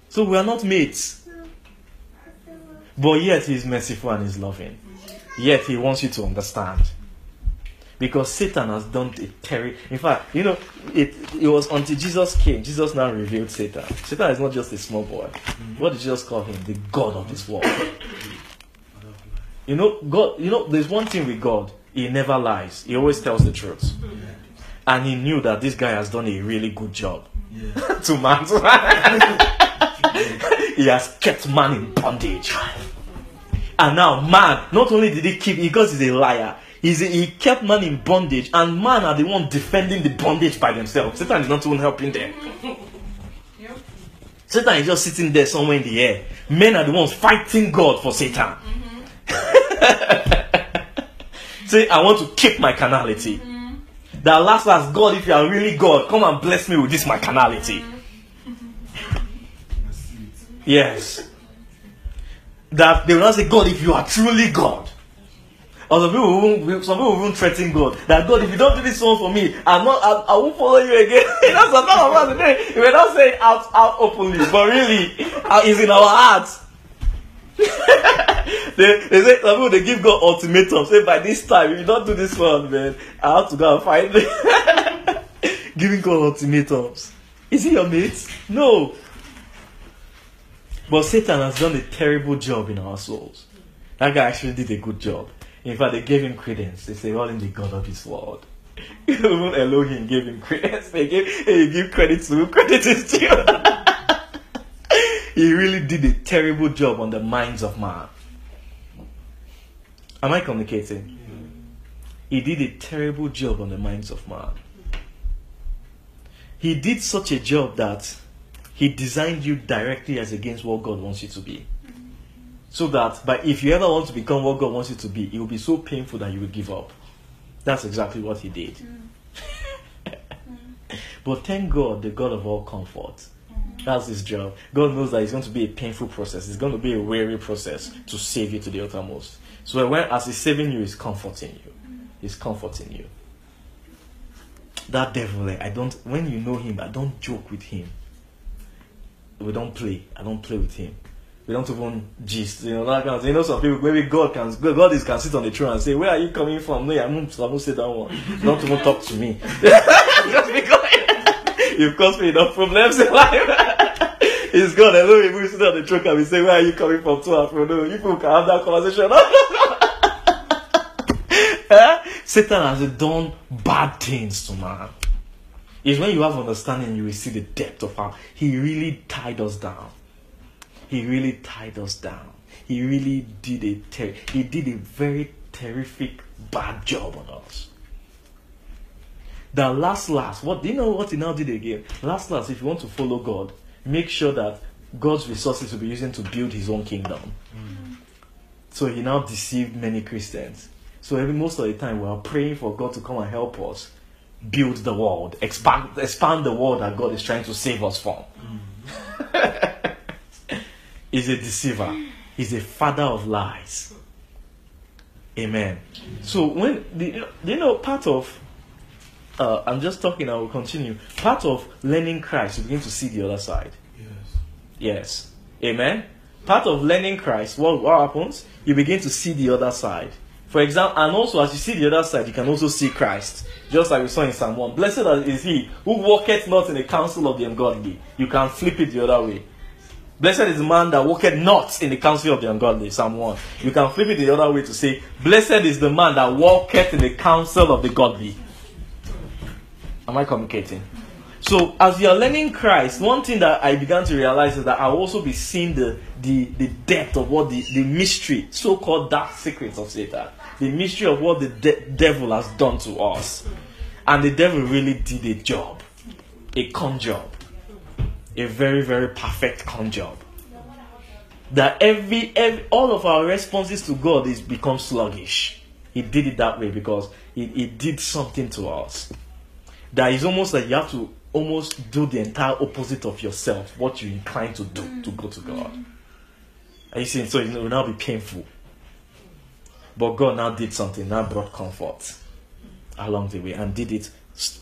So we are not mates. But yet He is merciful and He's loving. Yet He wants you to understand. Because Satan has done a terrible. In fact, you know, it, it was until Jesus came, Jesus now revealed Satan. Satan is not just a small boy. Mm-hmm. What did Jesus call him? The God of this world. You know, God, you know, there's one thing with God. He never lies. He always tells the truth. And he knew that this guy has done a really good job
Yeah.
to man. he has kept man in bondage. And now man, not only did he keep, because he's a liar, he's he kept man in bondage, and man are the one defending the bondage by themselves. Satan is not even helping them. Satan is just sitting there somewhere in the air. Men are the ones fighting God for Satan. Say, I want to keep my carnality. That last last God, if you are really God, come and bless me with this my carnality.
It.
Yes. That they will not say, God, if you are truly God. Or some people, some people even threaten God. That God, if you don't do this one for me, I'm not, I, I won't follow you again. you know, some of us today, we may not saying out, out openly, but really, uh, it's in our hearts. they, they say some people they give God ultimatum. Say by this time, if you don't do this one, man, I have to go and find it. Giving God ultimatums. Is he your mate? No. But Satan has done a terrible job in our souls. That guy actually did a good job. In fact, they gave him credence. They say, all in the God of his world. Even Elohim gave him credence. They gave, hey, give credit to who credit is due. he really did a terrible job on the minds of man. Am I communicating? Mm-hmm. He did a terrible job on the minds of man. He did such a job that he designed you directly as against what God wants you to be. So that, but if you ever want to become what God wants you to be, it will be so painful that you will give up. That's exactly what he did. Mm. but thank God, the God of all comfort. Mm. That's his job. God knows that it's going to be a painful process. It's going to be a weary process to save you to the uttermost. So when, as he's saving you, he's comforting you. Mm. He's comforting you. That devil, I don't. When you know him, I don't joke with him. We don't play. I don't play with him. We don't even gist. You know that kind of thing. You know some people maybe God can God is can sit on the throne and say, "Where are you coming from?" No, I'm not. I'm not say that one. Don't even talk to me. Just because you've caused me enough problems in life. It's God alone. If we sit on the throne and we say, "Where are you coming from?" To and fro. No, you people can have that conversation. Eh? Satan has done bad things to man. It's when you have understanding, you will see the depth of how he really tied us down. He really tied us down. He really did a ter- he did a very terrific bad job on us. The last last, what do you know what he now did again? Last last, if you want to follow God, make sure that God's resources will be using to build his own kingdom. Mm. So he now deceived many Christians. So every most of the time we are praying for God to come and help us build the world, expand expand the world that God is trying to save us from. Mm. He's a deceiver. He's a father of lies. Amen. So when the, you know- you know part of uh, I'm just talking. I will continue. Part of learning Christ, you begin to see the other side.
Yes.
Yes. Amen. Part of learning Christ, what, what happens? You begin to see the other side. For example, and also as you see the other side, you can also see Christ. Just like we saw in Psalm 1. Blessed is he who walketh not in the counsel of the ungodly. You can flip it the other way. Blessed is the man that walketh not in the counsel of the ungodly. Psalm 1. You can flip it the other way to say, Blessed is the man that walketh in the counsel of the godly. Am I communicating? So as you are learning Christ, one thing that I began to realize is that I'll also be seeing the the, the depth of what the, the mystery, so-called dark secrets of Satan, the mystery of what the de- devil has done to us. And the devil really did a job, a con job, a very, very perfect con job. That every, every all of our responses to God is become sluggish. He did it that way because he, did something to us that is almost like you have to almost do the entire opposite of yourself, what you incline to do to go to God. Are you seeing? So it will now be painful. But God now did something, now brought comfort along the way and did it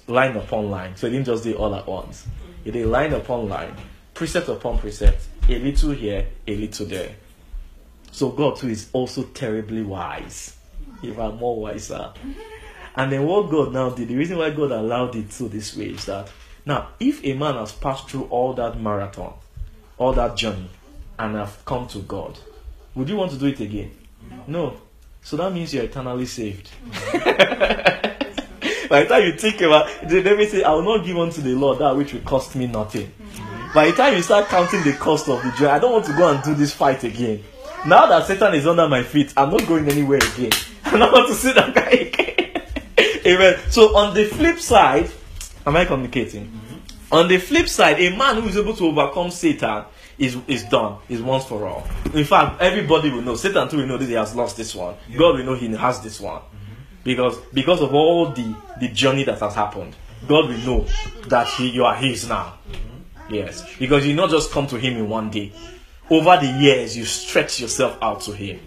line upon line. So he didn't just do it all at once. He did line upon line, precept upon precept, a little here, a little there. So God too is also terribly wise. Even more wiser. And then what God now did, the reason why God allowed it so this way is that now if a man has passed through all that marathon, all that journey, and have come to God, would you want to do it again? No. So that means you're eternally saved. By the time you think about it, let me say, I will not give unto the Lord that which will cost me nothing. By the time you start counting the cost of the joy, I don't want to go and do this fight again. Now that Satan is under my feet, I'm not going anywhere again. I don't want to see that guy again. Amen. So on the flip side, am I communicating? On the flip side, a man who is able to overcome Satan is is done. Is once for all. In fact, everybody will know. Satan too will know that he has lost this one. God will know he has this one. Because because of all the, the journey that has happened, God will know that he, you are his now. Yes. Because you not just come to him in one day. Over the years, you stretch yourself out to him.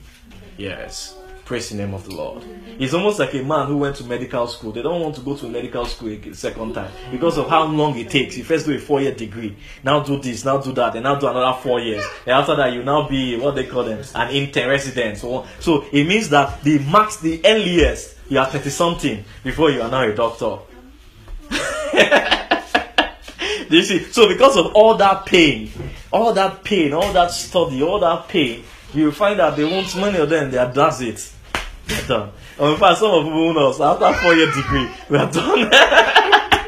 Yes. Praise the name of the Lord. It's almost like a man who went to medical school. They don't want to go to medical school a second time because of how long it takes. You first do a four year degree, now do this, now do that, and now do another four years. And after that, you now be what they call them an intern resident. So, so it means that the max, the earliest, you are 30 something before you are now a doctor. Do you see? So because of all that pain, all that pain, all that study, all that pain, you find that they won't many of them they are does it. They're done. And in fact, some of know us after four year degree, we are done.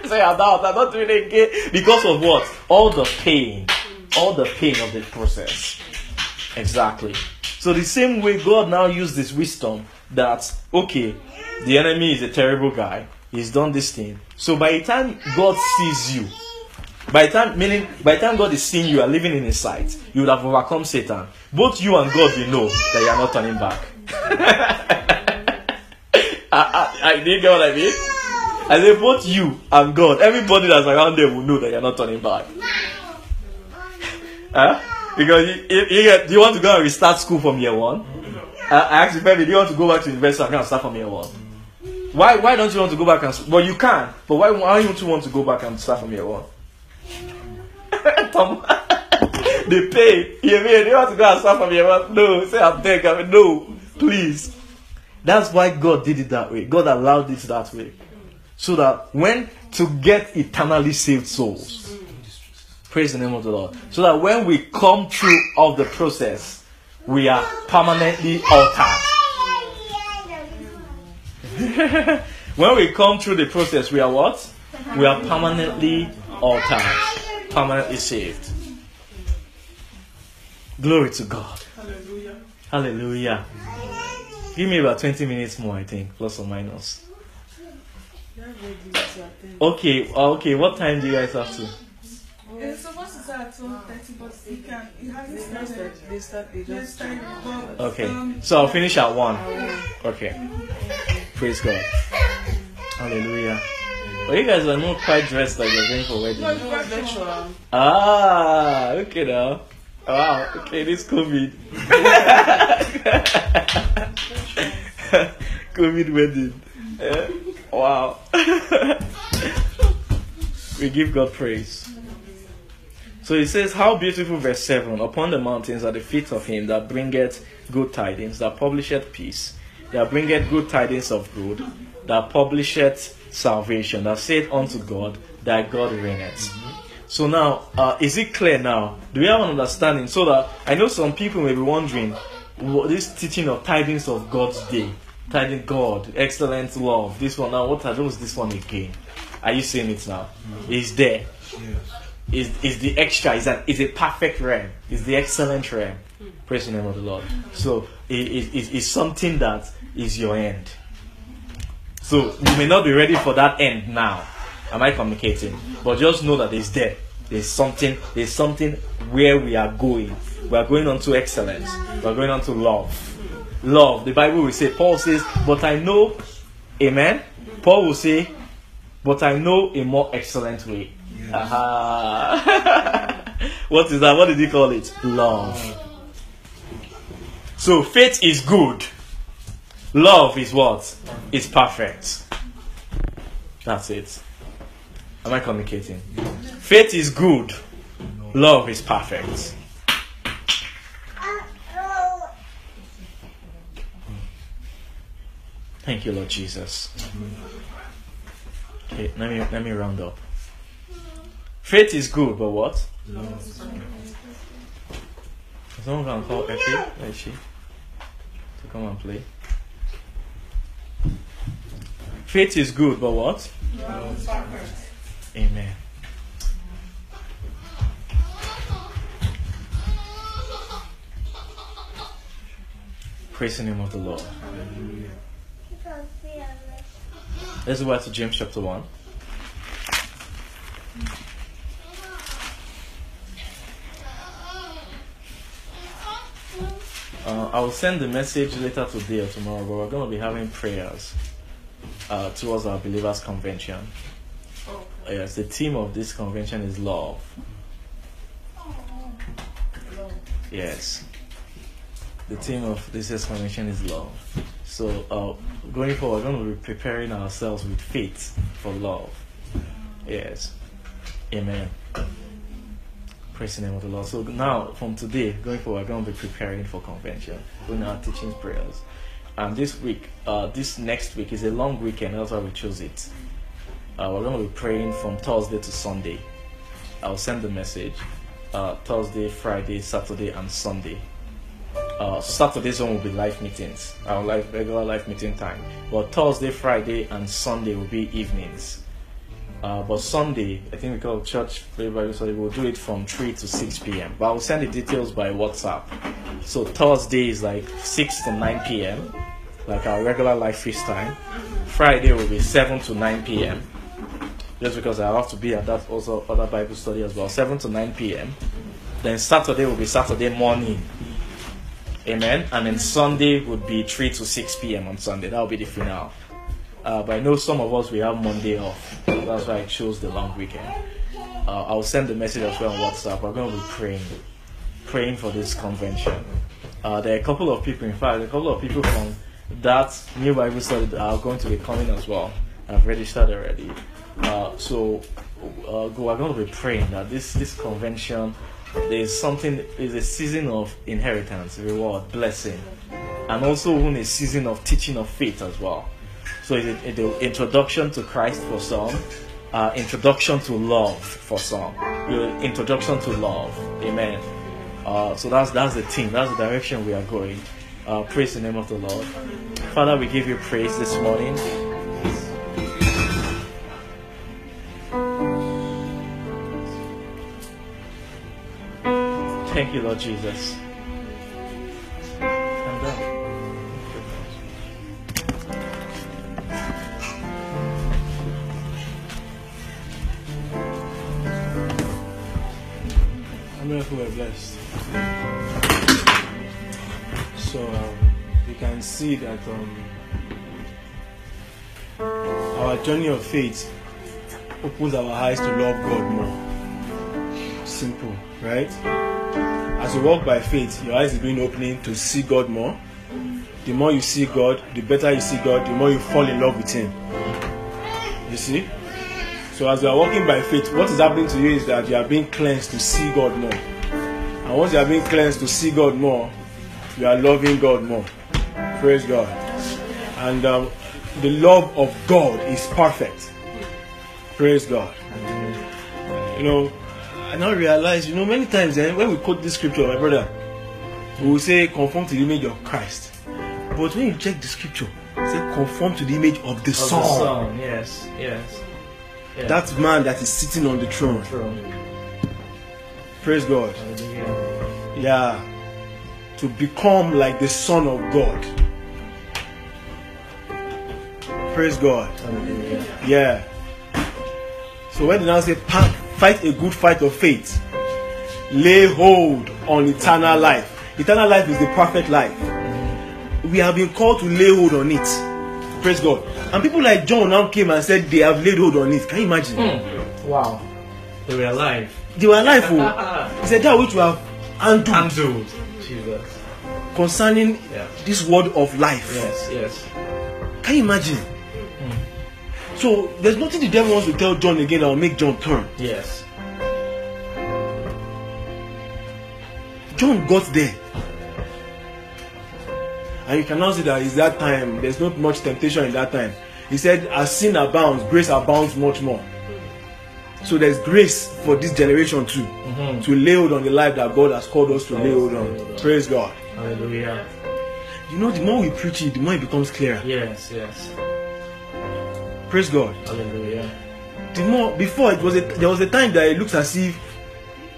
Say I'm not, I'm not doing it again. Because of what? All the pain. All the pain of the process. Exactly. So the same way God now used this wisdom that okay, the enemy is a terrible guy. He's done this thing. So by the time God sees you, by the time meaning by the time God is seeing you are living in his sight, you would have overcome Satan. Both you and God will know that you are not turning back. I, I, I did you get what I mean? I say both you and God, everybody that's around there will know that you're not turning back. huh? Because you, you, you get, do you want to go and restart school from year one? I, I asked you, baby, do you want to go back to university and start from year one? Why why don't you want to go back and well you can, but why why don't you want to go back and start from year one? Tom, the pain. You mean you want to go and start from year one? No, say I'm beg, I mean, no, please. That's why God did it that way. God allowed it that way. So that when to get eternally saved souls. Praise the name of the Lord. So that when we come through of the process, we are permanently altered. When we come through the process, we are what? We are permanently altered, permanently saved. Glory to God.
Hallelujah.
Hallelujah. Give me about 20 minutes more, I think, plus or minus.
You have ready to attend.
Okay, uh, okay, what time do you guys have to?
It's supposed to start at 12.30, but he can, it hasn't started.
start, they start, they just
start.
Okay,
um,
so I'll finish at 1. Okay. Praise God. Hallelujah. But you guys are not quite dressed like you're going for wedding.
No,
No, lecture.
Ah, okay now. Wow, okay, this COVID. COVID wedding. Eh, wow. we give God praise. So it says, How beautiful, verse 7 Upon the mountains are the feet of him that bringeth good tidings, that publisheth peace, that bringeth good tidings of good, that publisheth salvation, that saith unto God, Thy God reigneth. So now, uh, is it clear now? Do we have an understanding? So that I know some people may be wondering, what this teaching of tidings of God's day, tidings God, excellent love, this one now, what are those this one again? Are you seeing it now? It's there. Is is the extra? Is that is a perfect realm? Is the excellent realm? Hmm. Praise the name of the Lord. Hmm. So it is it, something that is your end. So you may not be ready for that end now. Am I communicating? But just know that it's there. There's something. There's something where we are going. We are going on to excellence. We are going on to love. Love. The Bible will say. Paul says, "But I know." Amen. Paul will say, "But I know a more excellent way." What is that? What did he call it? Love. So faith is good. Love is what? It's perfect. That's it. Am I communicating? Faith is good. Love is perfect. Thank you, Lord Jesus. Okay, let me let me round up. Faith is good, but what? Someone can call Effie, where is she? To come and play. Faith is good, but what? Amen. Praise the name of the Lord. Let's go back to James chapter 1. Uh, I will send the message later today or tomorrow, but we're going to be having prayers uh, towards our believers' convention. Yes, the theme of this convention is love. Yes. The theme of this year's convention is love. So, uh, going forward, we're going to be preparing ourselves with faith for love. Yes. Amen. Praise the name of the Lord. So now, from today, going forward, we're going to be preparing for convention, doing our teaching prayers. And this week, uh, this next week is a long weekend. That's why we chose it. Uh, we're going to be praying from Thursday to Sunday. I'll send the message. Uh, Thursday, Friday, Saturday, and Sunday. Uh, Saturday's one will be live meetings, our live regular live meeting time. But Thursday, Friday, and Sunday will be evenings. Uh, but Sunday, I think we call church Bible study. We'll do it from 3 to 6 p.m. But I'll send the details by WhatsApp. So Thursday is like 6 to 9 p.m., like our regular live feast time. Friday will be 7 to 9 p.m. Just because I have to be at that also other Bible study as well, 7 to 9 p.m. Then Saturday will be Saturday morning. Amen. And then Sunday would be 3 to 6 p.m. on Sunday. That will be the finale. Uh, but I know some of us we have Monday off. That's why I chose the long weekend. Uh, I'll send the message as well on WhatsApp. We're going to be praying, praying for this convention. Uh, there are a couple of people, in fact, a couple of people from that new Bible study are going to be coming as well. I've registered already. Uh, so uh, we're going to be praying that this this convention there's something is a season of inheritance, reward, blessing, and also even a season of teaching of faith as well. So it's the introduction to Christ for some, uh, introduction to love for some, introduction to love. Amen. Uh, so that's that's the thing. That's the direction we are going. Uh, praise the name of the Lord. Father, we give you praise this morning. Thank you, Lord Jesus.
Were blessed? So um, you can see that um, our journey of faith opens our eyes to love God more. Simple, right? As you walk by faith, your eyes is being opening to see God more. The more you see God, the better you see God, the more you fall in love with Him. You see? So as you are walking by faith, what is happening to you is that you are being cleansed to see God more. And once you are being cleansed to see God more, you are loving God more. Praise God. And um, the love of God is perfect. Praise God. You know, I now realize, you know, many times eh, when we quote this scripture, my brother, we will say conform to the image of Christ. But when you check the scripture, it say conform to the image of the
of the
Son.
Son, yes, yes. Yeah.
That man that is sitting on the throne. Praise God.
Hallelujah.
Yeah. To become like the Son of God. Praise God.
Hallelujah.
Yeah. So when they now say fight a good fight of faith, lay hold on eternal life. Eternal life is the perfect life. Mm-hmm. We have been called to lay hold on it. Praise God. And people like John now came and said they have laid hold on it. Can you imagine? Hmm.
Wow. They were alive.
They were alive. Oh. He said that which we have handled
Handled. Jesus.
concerning
Yeah.
this word of life.
Yes, yes.
Can you imagine? Hmm. So there's nothing the devil wants to tell John again that will make John turn.
Yes.
John got there. And you can now see that it's that time. There's not much temptation in that time. He said, as sin abounds, grace abounds much more. So there's grace for this generation too.
Mhm.
To lay hold on the life that God has called us to lay hold on. Praise God.
Hallelujah.
You know, the more we preach it, the more it becomes clearer.
Yes, yes.
Praise God.
Hallelujah.
The more before it was a, there was a time that it looks as if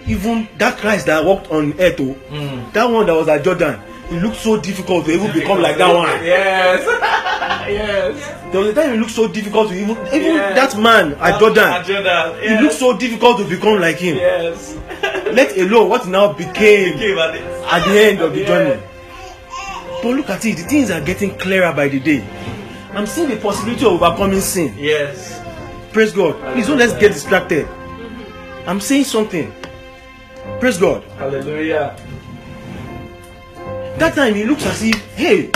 even that Christ that walked on earth, oh,
Mm.
that one that was at Jordan, it looked so difficult to even become like that one.
Yes. yes.
There was a time it looked so difficult to even even
Yeah.
that man at Jordan.
Jordan.
It looked so difficult to become like him.
Yes.
Let alone what now became
Came at it.
at the end of the journey. But look at it, the things are getting clearer by the day. I'm seeing the possibility of overcoming sin.
Yes.
Praise God. Please don't let's get distracted. I'm saying something. Praise God.
Hallelujah.
That time it looks as if, hey,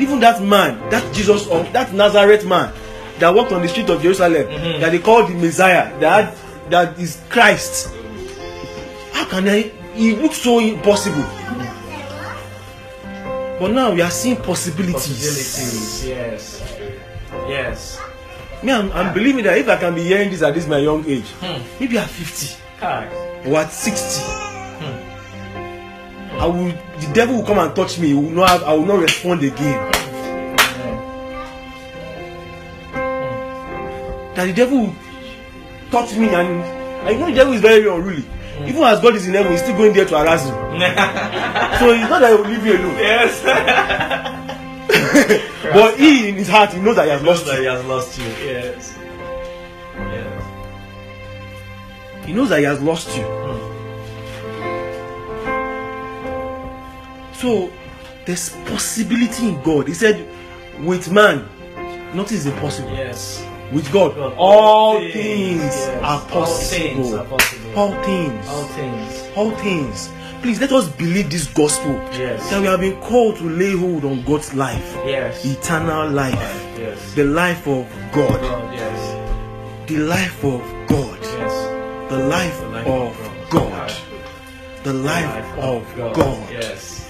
even that man, that Jesus of that Nazareth man that walked on the street of Jerusalem,
Mhm.
that they called the Messiah, that that is Christ. How can I? It looks so impossible. But now we are seeing possibilities.
Possibilities. Yes. Yes.
Me, I'm, I'm believing that if I can be hearing this at this my young age,
Hmm.
maybe at 50
Kai.
or at 60, I will. The devil will come and touch me. He will not. Have, I will not respond again. that the devil will touch me and you know the devil is very unruly even as God is in heaven he is still going there to harass you so it's not that he will leave you alone
yes.
but he in his heart he knows that he has lost
that
you
he has lost you. Yes. Yes.
he knows that he has lost you so there's possibility in God he said with man nothing is impossible
Yes.
with God
God,
all things
yes.
are
All things
possible
possible.
all things
All things.
all things please let us believe this gospel
Yes.
that we have been called to lay hold on God's life,
Yes.
eternal life,
Yes.
the life of God,
God. Yes.
the life of God,
Yes.
the life
The life
of
of
God, the life of God.
Yes. Yes.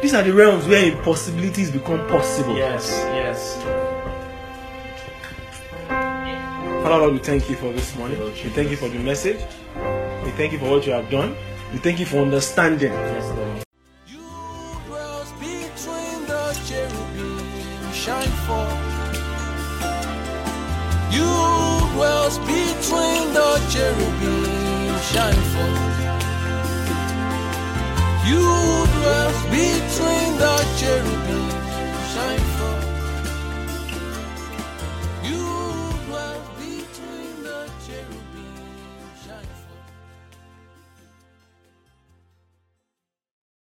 These are the realms where impossibilities become possible.
Yes. Yes.
Father Lord, we thank you for this morning. We thank you for the message. We thank you for what you have done. We thank you for understanding.
Yes, Lord.
You dwells between the cherubim, shine forth. You dwells between the cherubim, shine forth. You dwell between the cherubims.